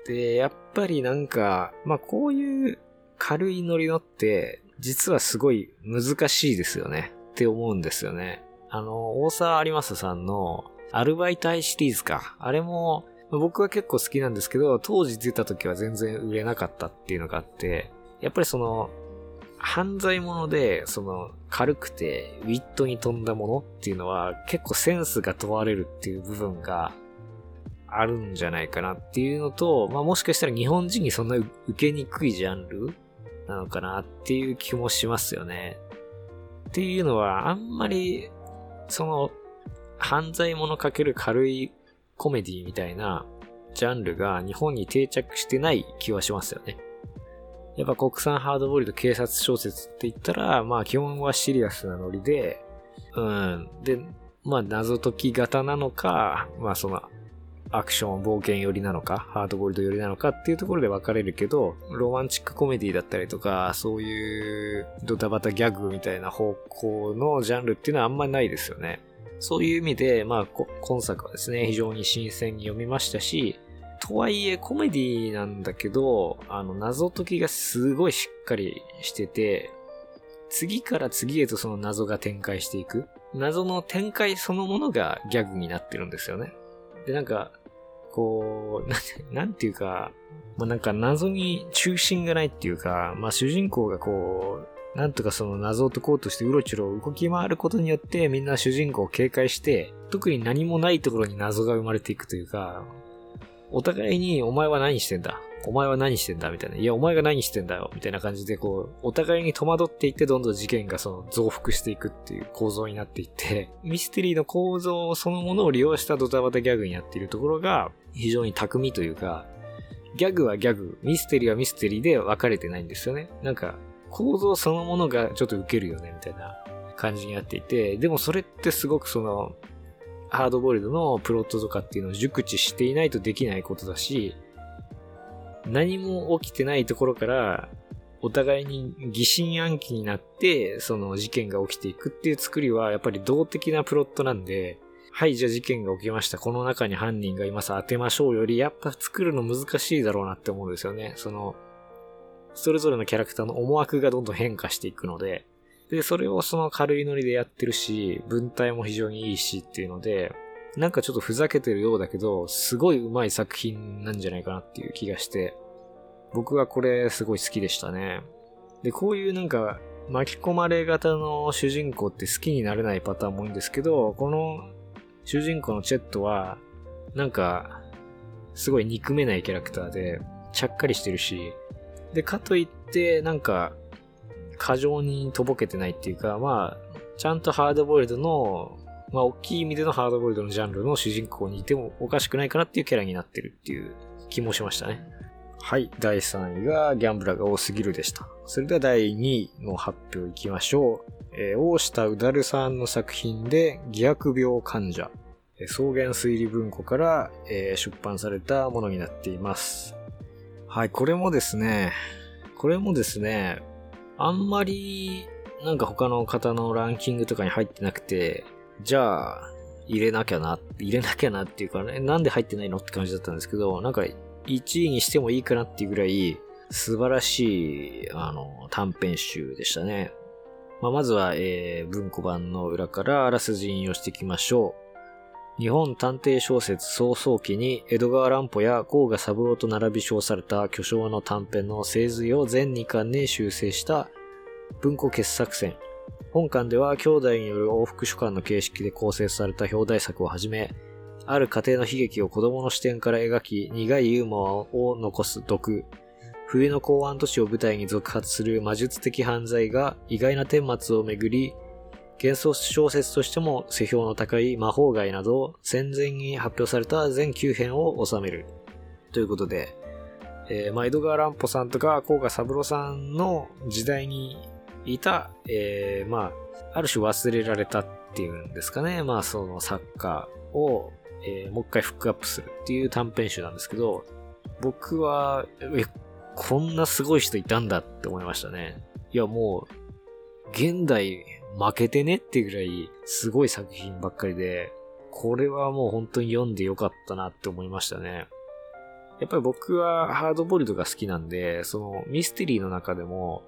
で、やっぱりなんか、まあ、こういう軽いノリのって、実はすごい難しいですよね。って思うんですよね。あの、大沢有正さんの、アルバイトアイシリーズか。あれも、僕は結構好きなんですけど、当時出た時は全然売れなかったっていうのがあって、やっぱりその、犯罪者で、その、軽くて、ウィットに富んだものっていうのは、結構センスが問われるっていう部分があるんじゃないかなっていうのと、まあもしかしたら日本人にそんな受けにくいジャンルなのかなっていう気もしますよね。っていうのは、あんまり、その、犯罪者かける軽いコメディみたいなジャンルが日本に定着してない気はしますよね。やっぱ国産ハードボイルド警察小説って言ったら、まあ基本はシリアスなノリで、うん。で、まあ謎解き型なのか、まあそのアクション冒険寄りなのか、ハードボイルド寄りなのかっていうところで分かれるけど、ロマンチックコメディだったりとか、そういうドタバタギャグみたいな方向のジャンルっていうのはあんまりないですよね。そういう意味で、まあ、今作はですね、非常に新鮮に読みましたし、とはいえコメディなんだけど、あの、謎解きがすごいしっかりしてて、次から次へとその謎が展開していく。謎の展開そのものがギャグになってるんですよね。で、なんか、こう、なんて、なんていうか、まあ、なんか謎に中心がないっていうか、まあ、主人公がこう、なんとかその謎を解こうとしてうろちょろ動き回ることによってみんな主人公を警戒して、特に何もないところに謎が生まれていくというか、お互いにお前は何してんだ？お前は何してんだ？みたいな。いや、お前が何してんだよ？みたいな感じで、こう、お互いに戸惑っていって、どんどん事件がその増幅していくっていう構造になっていって、[LAUGHS] ミステリーの構造そのものを利用したドタバタギャグになっているところが、非常に巧みというか、ギャグはギャグ、ミステリーはミステリーで分かれてないんですよね。なんか、構造そのものがちょっと受けるよね、みたいな感じになっていて、でもそれってすごくその、ハードボイルドのプロットとかっていうのを熟知していないとできないことだし、何も起きてないところから、お互いに疑心暗鬼になって、その事件が起きていくっていう作りは、やっぱり動的なプロットなんで、はい、じゃあ事件が起きました。この中に犯人がいます。当てましょうより、やっぱ作るの難しいだろうなって思うんですよね。その、それぞれのキャラクターの思惑がどんどん変化していくので、で、それをその軽いノリでやってるし、文体も非常にいいしっていうので、なんかちょっとふざけてるようだけど、すごい上手い作品なんじゃないかなっていう気がして、僕はこれすごい好きでしたね。で、こういうなんか巻き込まれ型の主人公って好きになれないパターンも多いんですけど、この主人公のチェットは、なんか、すごい憎めないキャラクターで、ちゃっかりしてるし、で、かといって、なんか、過剰にとぼけてないっていうか、まあ、ちゃんとハードボイルドの、まあ、大きい意味でのハードボイルドのジャンルの主人公にいてもおかしくないかなっていうキャラになってるっていう気もしましたね。はい。第3位がギャンブラーが多すぎるでした。それでは第2位の発表いきましょう。えー、大下うだるさんの作品で、偽悪病患者、草原推理文庫から、えー、出版されたものになっています。はい、これもですね、これもですね、あんまり、なんか他の方のランキングとかに入ってなくて、じゃあ、入れなきゃな、入れなきゃなっていうかね、なんで入ってないのって感じだったんですけど、なんか1位にしてもいいかなっていうぐらい、素晴らしい、あの、短編集でしたね。まあ、まずは、えー、文庫版の裏からあらすじ引用していきましょう。日本探偵小説創創期に江戸川乱歩や甲賀三郎と並び称された巨匠の短編の精髄を全2巻に修正した文庫傑作選。本巻では兄弟による往復書簡の形式で構成された表題作をはじめ、ある家庭の悲劇を子供の視点から描き、苦いユーモアを残す毒、冬の港湾都市を舞台に続発する魔術的犯罪が意外な顛末をめぐり、幻想小説としても世評の高い魔法街など戦前に発表された全9編を収める。ということで、えー、まあ、江戸川乱歩さんとか、甲賀三郎さんの時代にいた、えー、まあ、ある種忘れられたっていうんですかね。まあ、その作家を、えー、もう一回フックアップするっていう短編集なんですけど、僕は、え、こんなすごい人いたんだって思いましたね。いやもう、現代負けてねっていうぐらいすごい作品ばっかりで、これはもう本当に読んでよかったなって思いましたね。やっぱり僕はハードボイルドが好きなんで、そのミステリーの中でも、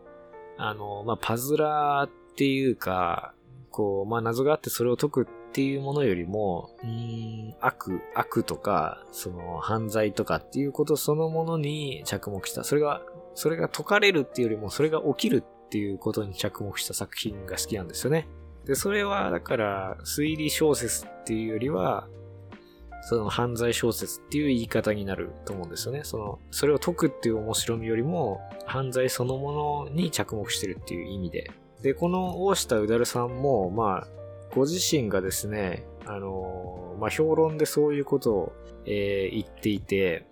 あの、まあ、パズラーっていうか、こう、まあ、謎があってそれを解くっていうものよりも、うん、悪、悪とか、その犯罪とかっていうことそのものに着目した。それが、それが解かれるっていうよりも、それが起きるっていうことに着目した作品が好きなんですよね。で、それは、だから、推理小説っていうよりは、その犯罪小説っていう言い方になると思うんですよね。その、それを解くっていう面白みよりも、犯罪そのものに着目してるっていう意味で。で、この大下うだるさんも、まあ、ご自身がですね、あのまあ、評論でそういうことを、えー、言っていて、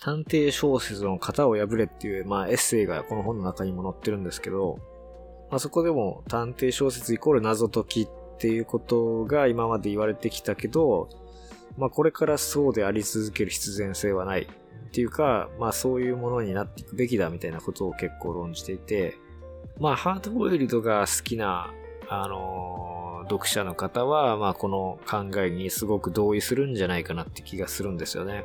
探偵小説の型を破れっていう、まあ、エッセイがこの本の中にも載ってるんですけど、まあ、そこでも探偵小説イコール謎解きっていうことが今まで言われてきたけど、まあ、これからそうであり続ける必然性はないっていうか、まあ、そういうものになっていくべきだみたいなことを結構論じていて、まあ、ハードボイルドが好きな、あのー読者の方は、まあこの考えにすごく同意するんじゃないかなって気がするんですよね。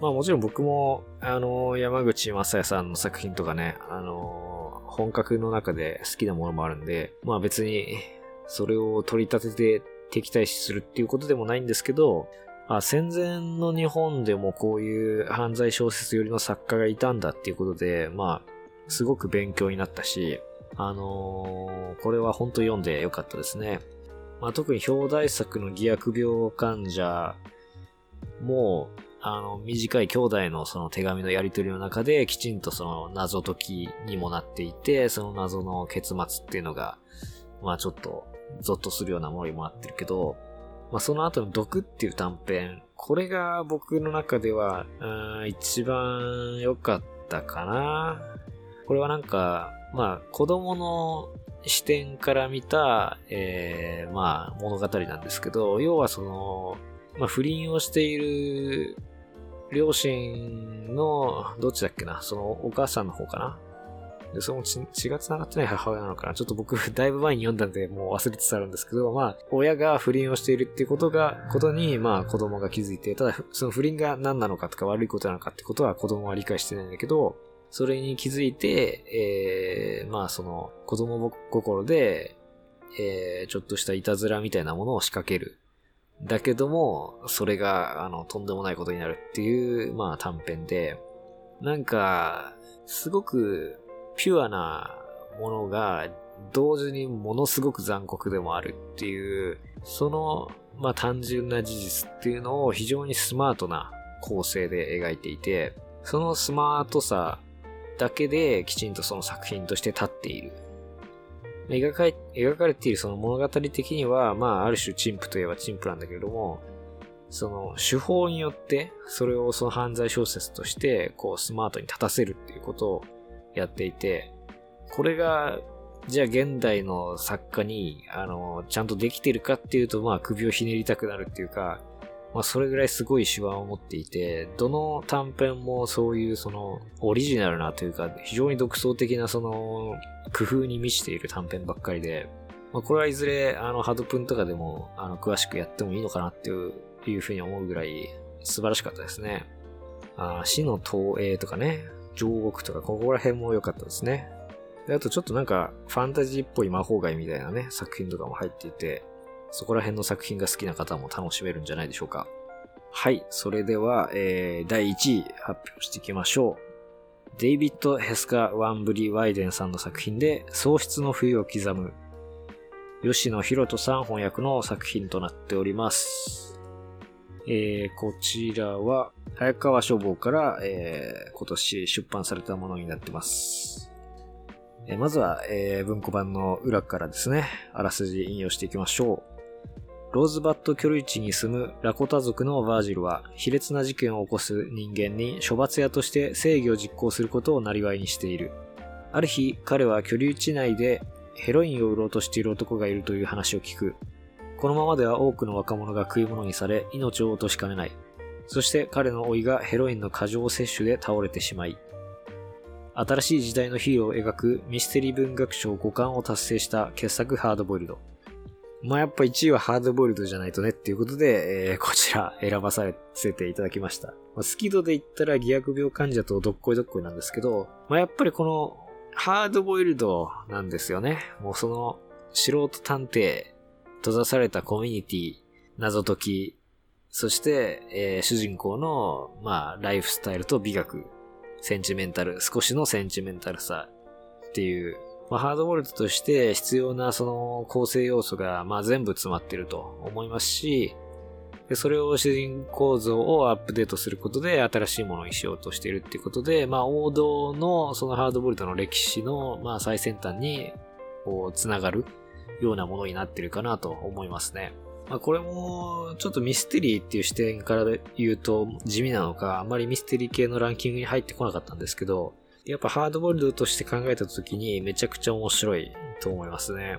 まあもちろん僕も、あの、山口正也さんの作品とかね、あの、本格の中で好きなものもあるんで、まあ別に、それを取り立てて敵対視するっていうことでもないんですけど、あ戦前の日本でもこういう犯罪小説寄りの作家がいたんだっていうことで、まあ、すごく勉強になったし、あのー、これは本当読んでよかったですね。まあ、特に表題作の偽薬病患者も、あの、短い兄弟のその手紙のやり取りの中できちんとその謎解きにもなっていて、その謎の結末っていうのが、まあちょっとゾッとするようなものにもなってるけど、まあその後の毒っていう短編、これが僕の中では、一番良かったかな。これはなんか、まあ、子供の視点から見た、えー、まあ、物語なんですけど、要はその、まあ、不倫をしている両親の、どっちだっけな、そのお母さんの方かな？で、その血が繋がってない母親なのかな？ちょっと僕、[LAUGHS] だいぶ前に読んだんで、もう忘れつつあるんですけど、まあ、親が不倫をしているっていうことが、ことに、まあ、子供が気づいて、ただ、その不倫が何なのかとか悪いことなのかってことは子供は理解してないんだけど、それに気づいて、えー、まあその子供心で、えー、ちょっとしたいたずらみたいなものを仕掛ける。だけども、それが、あの、とんでもないことになるっていう、まあ短編で、なんか、すごくピュアなものが、同時にものすごく残酷でもあるっていう、その、まあ単純な事実っていうのを非常にスマートな構成で描いていて、そのスマートさだけできちんとその作品として立っている。描か描かれているその物語的には、まあ、ある種陳腐といえば陳腐なんだけれども、その手法によって、それをその犯罪小説として、こう、スマートに立たせるっていうことをやっていて、これが、じゃあ現代の作家に、あの、ちゃんとできてるかっていうと、まあ、首をひねりたくなるっていうか、まあ、それぐらいすごい手腕を持っていて、どの短編もそういうその、オリジナルなというか、非常に独創的なその、工夫に満ちている短編ばっかりで、まあ、これはいずれ、あの、ハドプンとかでも、あの、詳しくやってもいいのかなっていう、いうふうに思うぐらい、素晴らしかったですね。あ死の投影とかね、上国とか、ここら辺も良かったですね。であとちょっとなんか、ファンタジーっぽい魔法界みたいなね、作品とかも入っていて、そこら辺の作品が好きな方も楽しめるんじゃないでしょうか。はい。それでは、えー、第1位発表していきましょう。デイビッド・ヘスカ・ワンブリ・ワイデンさんの作品で、喪失の冬を刻む、吉野博人さん翻訳の作品となっております。えー、こちらは、早川書房から、えー、今年出版されたものになってます。えー、まずは、えー、文庫版の裏からですね、あらすじ引用していきましょう。ローズバット居留地に住むラコタ族のバージルは、卑劣な事件を起こす人間に処罰屋として正義を実行することを生りにしている。ある日、彼は居留地内でヘロインを売ろうとしている男がいるという話を聞く。このままでは多くの若者が食い物にされ、命を落としかねない。そして彼の老いがヘロインの過剰摂取で倒れてしまい、新しい時代のヒーローを描くミステリー文学賞5冠を達成した傑作ハードボイルド。まあやっぱ1位はハードボイルドじゃないとねっていうことで、えー、こちら選ばさせていただきました。まあ、スキドで言ったら偽薬病患者とどっこいどっこいなんですけど、まあやっぱりこのハードボイルドなんですよね。もうその素人探偵、閉ざされたコミュニティ、謎解き、そして、えー、主人公の、まあ、ライフスタイルと美学、センチメンタル、少しのセンチメンタルさっていうまあ、ハードボルトとして必要なその構成要素が、まあ、全部詰まってると思いますし、でそれを主人公像をアップデートすることで新しいものにしようとしているっていうことで、まあ、王道のそのハードボルトの歴史の、まあ、最先端に、こう、つながるようなものになってるかなと思いますね。まあ、これも、ちょっとミステリーっていう視点から言うと地味なのか、あまりミステリー系のランキングに入ってこなかったんですけど、やっぱハードボイルドとして考えた時にめちゃくちゃ面白いと思いますね。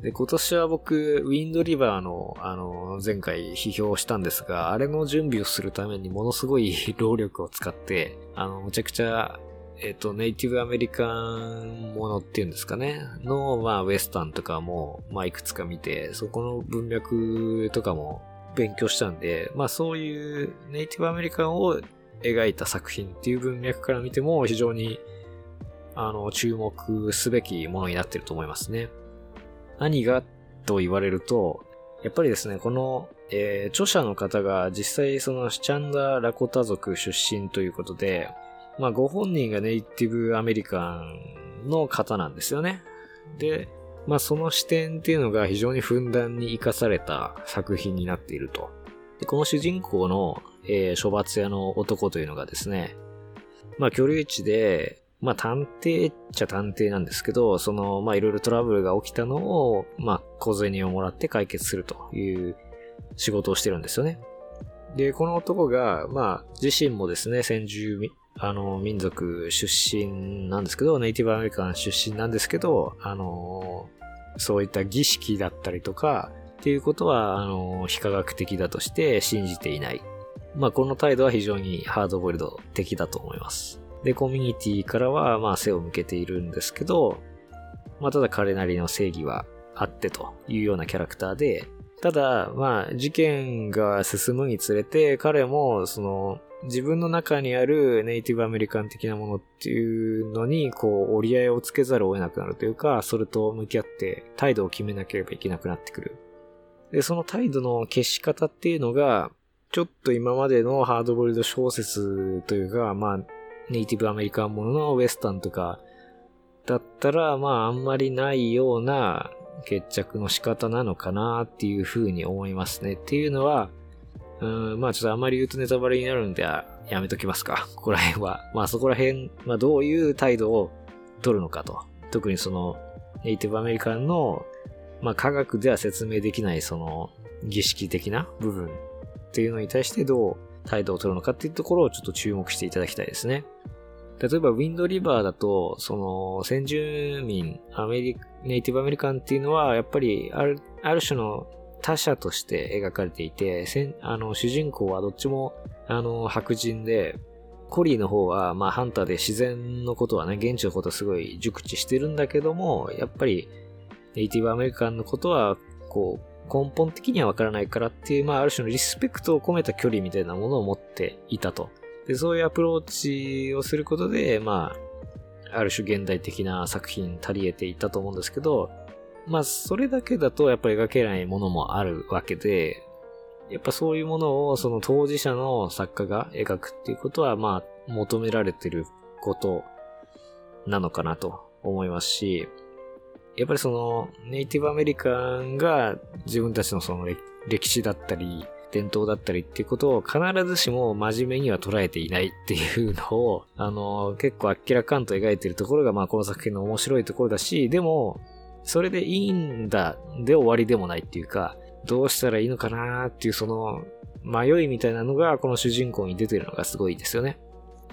で、今年は僕、ウィンドリバーの、あの、前回批評したんですが、あれの準備をするためにものすごい労力を使って、あの、むちゃくちゃ、えっ、と、ネイティブアメリカンものっていうんですかね、の、まあ、ウエスタンとかも、まあ、いくつか見て、そこの文脈とかも勉強したんで、まあ、そういうネイティブアメリカンを描いた作品っていう文脈から見ても非常にあの注目すべきものになってると思いますね。何がと言われると、やっぱりですね、この、えー、著者の方が実際そのシチャンダ・ラコタ族出身ということで、まあご本人がネイティブアメリカンの方なんですよね。で、まあその視点っていうのが非常にふんだんに活かされた作品になっていると。で、この主人公の、えー、処罰屋の男というのがですね、まあ、居留地で、まあ、探偵っちゃ探偵なんですけど、その、まあ、いろいろトラブルが起きたのを、まあ、小銭をもらって解決するという仕事をしてるんですよね。で、この男が、まあ、自身もですね、先住あの、民族出身なんですけど、ネイティブアメリカン出身なんですけど、あの、そういった儀式だったりとか、っていうことは、あの、非科学的だとして信じていない。まあ、この態度は非常にハードボイルド的だと思います。で、コミュニティからは、まあ、背を向けているんですけど、まあ、ただ彼なりの正義はあってというようなキャラクターで、ただ、まあ、事件が進むにつれて、彼も、その、自分の中にあるネイティブアメリカン的なものっていうのに、こう、折り合いをつけざるを得なくなるというか、それと向き合って態度を決めなければいけなくなってくる。で、その態度の消し方っていうのが、ちょっと今までのハードボイルド小説というか、まあ、ネイティブアメリカンもののウエスタンとか、だったら、まあ、あんまりないような決着の仕方なのかなっていうふうに思いますね。っていうのは、うん、まあちょっとあんまり言うとネタバレになるんで、やめときますか。ここら辺は。まあそこら辺、まあどういう態度を取るのかと。特にその、ネイティブアメリカンの、まあ科学では説明できないその、儀式的な部分っていうのに対してどう態度を取るのかっていうところをちょっと注目していただきたいですね。例えば、ウィンドリバーだと、その、先住民、アメリネイティブアメリカンっていうのは、やっぱり、ある、ある種の他者として描かれていて、せんあの、主人公はどっちも、あの、白人で、コリーの方は、まあ、ハンターで自然のことはね、現地のことはすごい熟知してるんだけども、やっぱり、ネイティブアメリカンのことは、こう、根本的にはわからないからっていう、まあ、ある種のリスペクトを込めた距離みたいなものを持っていたと。で、そういうアプローチをすることで、まあ、ある種現代的な作品足り得ていたと思うんですけど、まあ、それだけだとやっぱり描けないものもあるわけで、やっぱそういうものをその当事者の作家が描くっていうことは、まあ、求められてることなのかなと思いますし、やっぱりそのネイティブアメリカンが自分たちのその歴史だったり、伝統だったりっていうことを必ずしも真面目には捉えていないっていうのを、あの、結構あっけらかんと描いてるところが、まあこの作品の面白いところだし、でも、それでいいんだで終わりでもないっていうか、どうしたらいいのかなっていうその迷いみたいなのがこの主人公に出てるのがすごいですよね。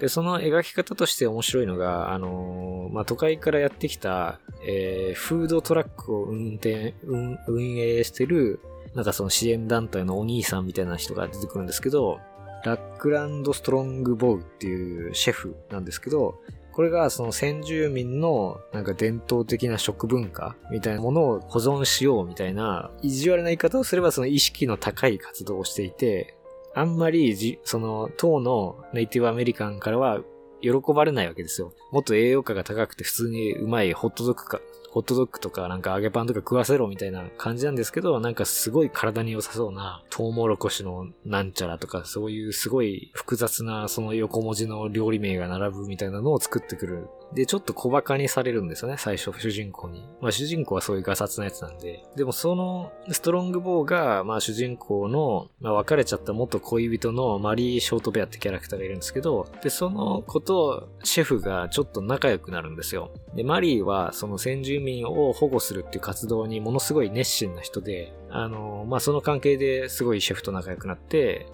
で、その描き方として面白いのが、あのー、まあ、都会からやってきた、えー、フードトラックを運転、運、運営してるなんかその支援団体のお兄さんみたいな人が出てくるんですけど、ラックランドストロングボウっていうシェフなんですけど、これがその先住民のなんか伝統的な食文化みたいなものを保存しようみたいな意地悪な言い方をすればその意識の高い活動をしていて、あんまりじ、その当のネイティブアメリカンからは喜ばれないわけですよ。もっと栄養価が高くて普通にうまいホットドッグか、ホットドッグとかなんか揚げパンとか食わせろみたいな感じなんですけど、なんかすごい体に良さそうなトウモロコシのなんちゃらとかそういうすごい複雑なその横文字の料理名が並ぶみたいなのを作ってくるで、ちょっと小馬鹿にされるんですよね、最初、主人公に。まあ主人公はそういうガサツなやつなんで。でもその、ストロングボーが、まあ主人公の、まあ別れちゃった元恋人のマリー・ショートベアってキャラクターがいるんですけど、で、その子とシェフがちょっと仲良くなるんですよ。で、マリーはその先住民を保護するっていう活動にものすごい熱心な人で、あの、まあその関係ですごいシェフと仲良くなって、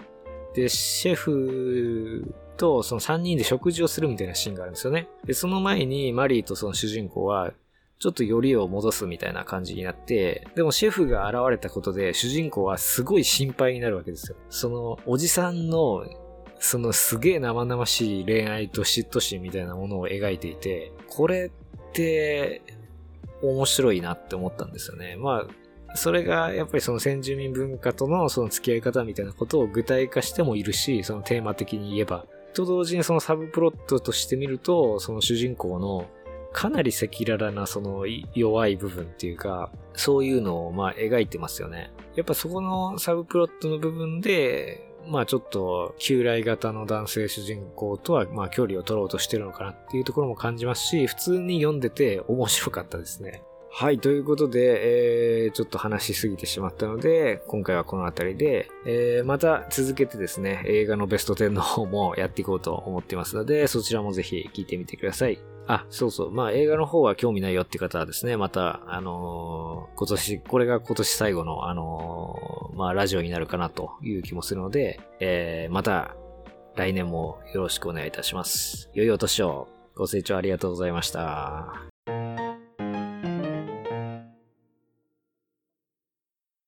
で、シェフとその3人で食事をするみたいなシーンがあるんですよね。で、その前にマリーとその主人公は、ちょっとよりを戻すみたいな感じになって、でもシェフが現れたことで主人公はすごい心配になるわけですよ。そのおじさんのそのすげえ生々しい恋愛と嫉妬心みたいなものを描いていて、これって面白いなって思ったんですよね。まあ、それがやっぱりその先住民文化とのその付き合い方みたいなことを具体化してもいるし、そのテーマ的に言えばと同時にそのサブプロットとして見ると、その主人公のかなり赤裸々なその弱い部分っていうか、そういうのをまあ描いてますよね。やっぱそこのサブプロットの部分で、まあちょっと旧来型の男性主人公とはまあ距離を取ろうとしてるのかなっていうところも感じますし、普通に読んでて面白かったですね。はい、ということで、えー、ちょっと話しすぎてしまったので、今回はこの辺りで、えー、また続けてですね、映画のベスト10の方もやっていこうと思ってますので、そちらもぜひ聞いてみてください。あ、そうそう。まあ映画の方は興味ないよって方はですね、また、あのー、今年、これが今年最後の、あのー、まあラジオになるかなという気もするので、えー、また来年もよろしくお願いいたします。良いお年を。ご清聴ありがとうございました。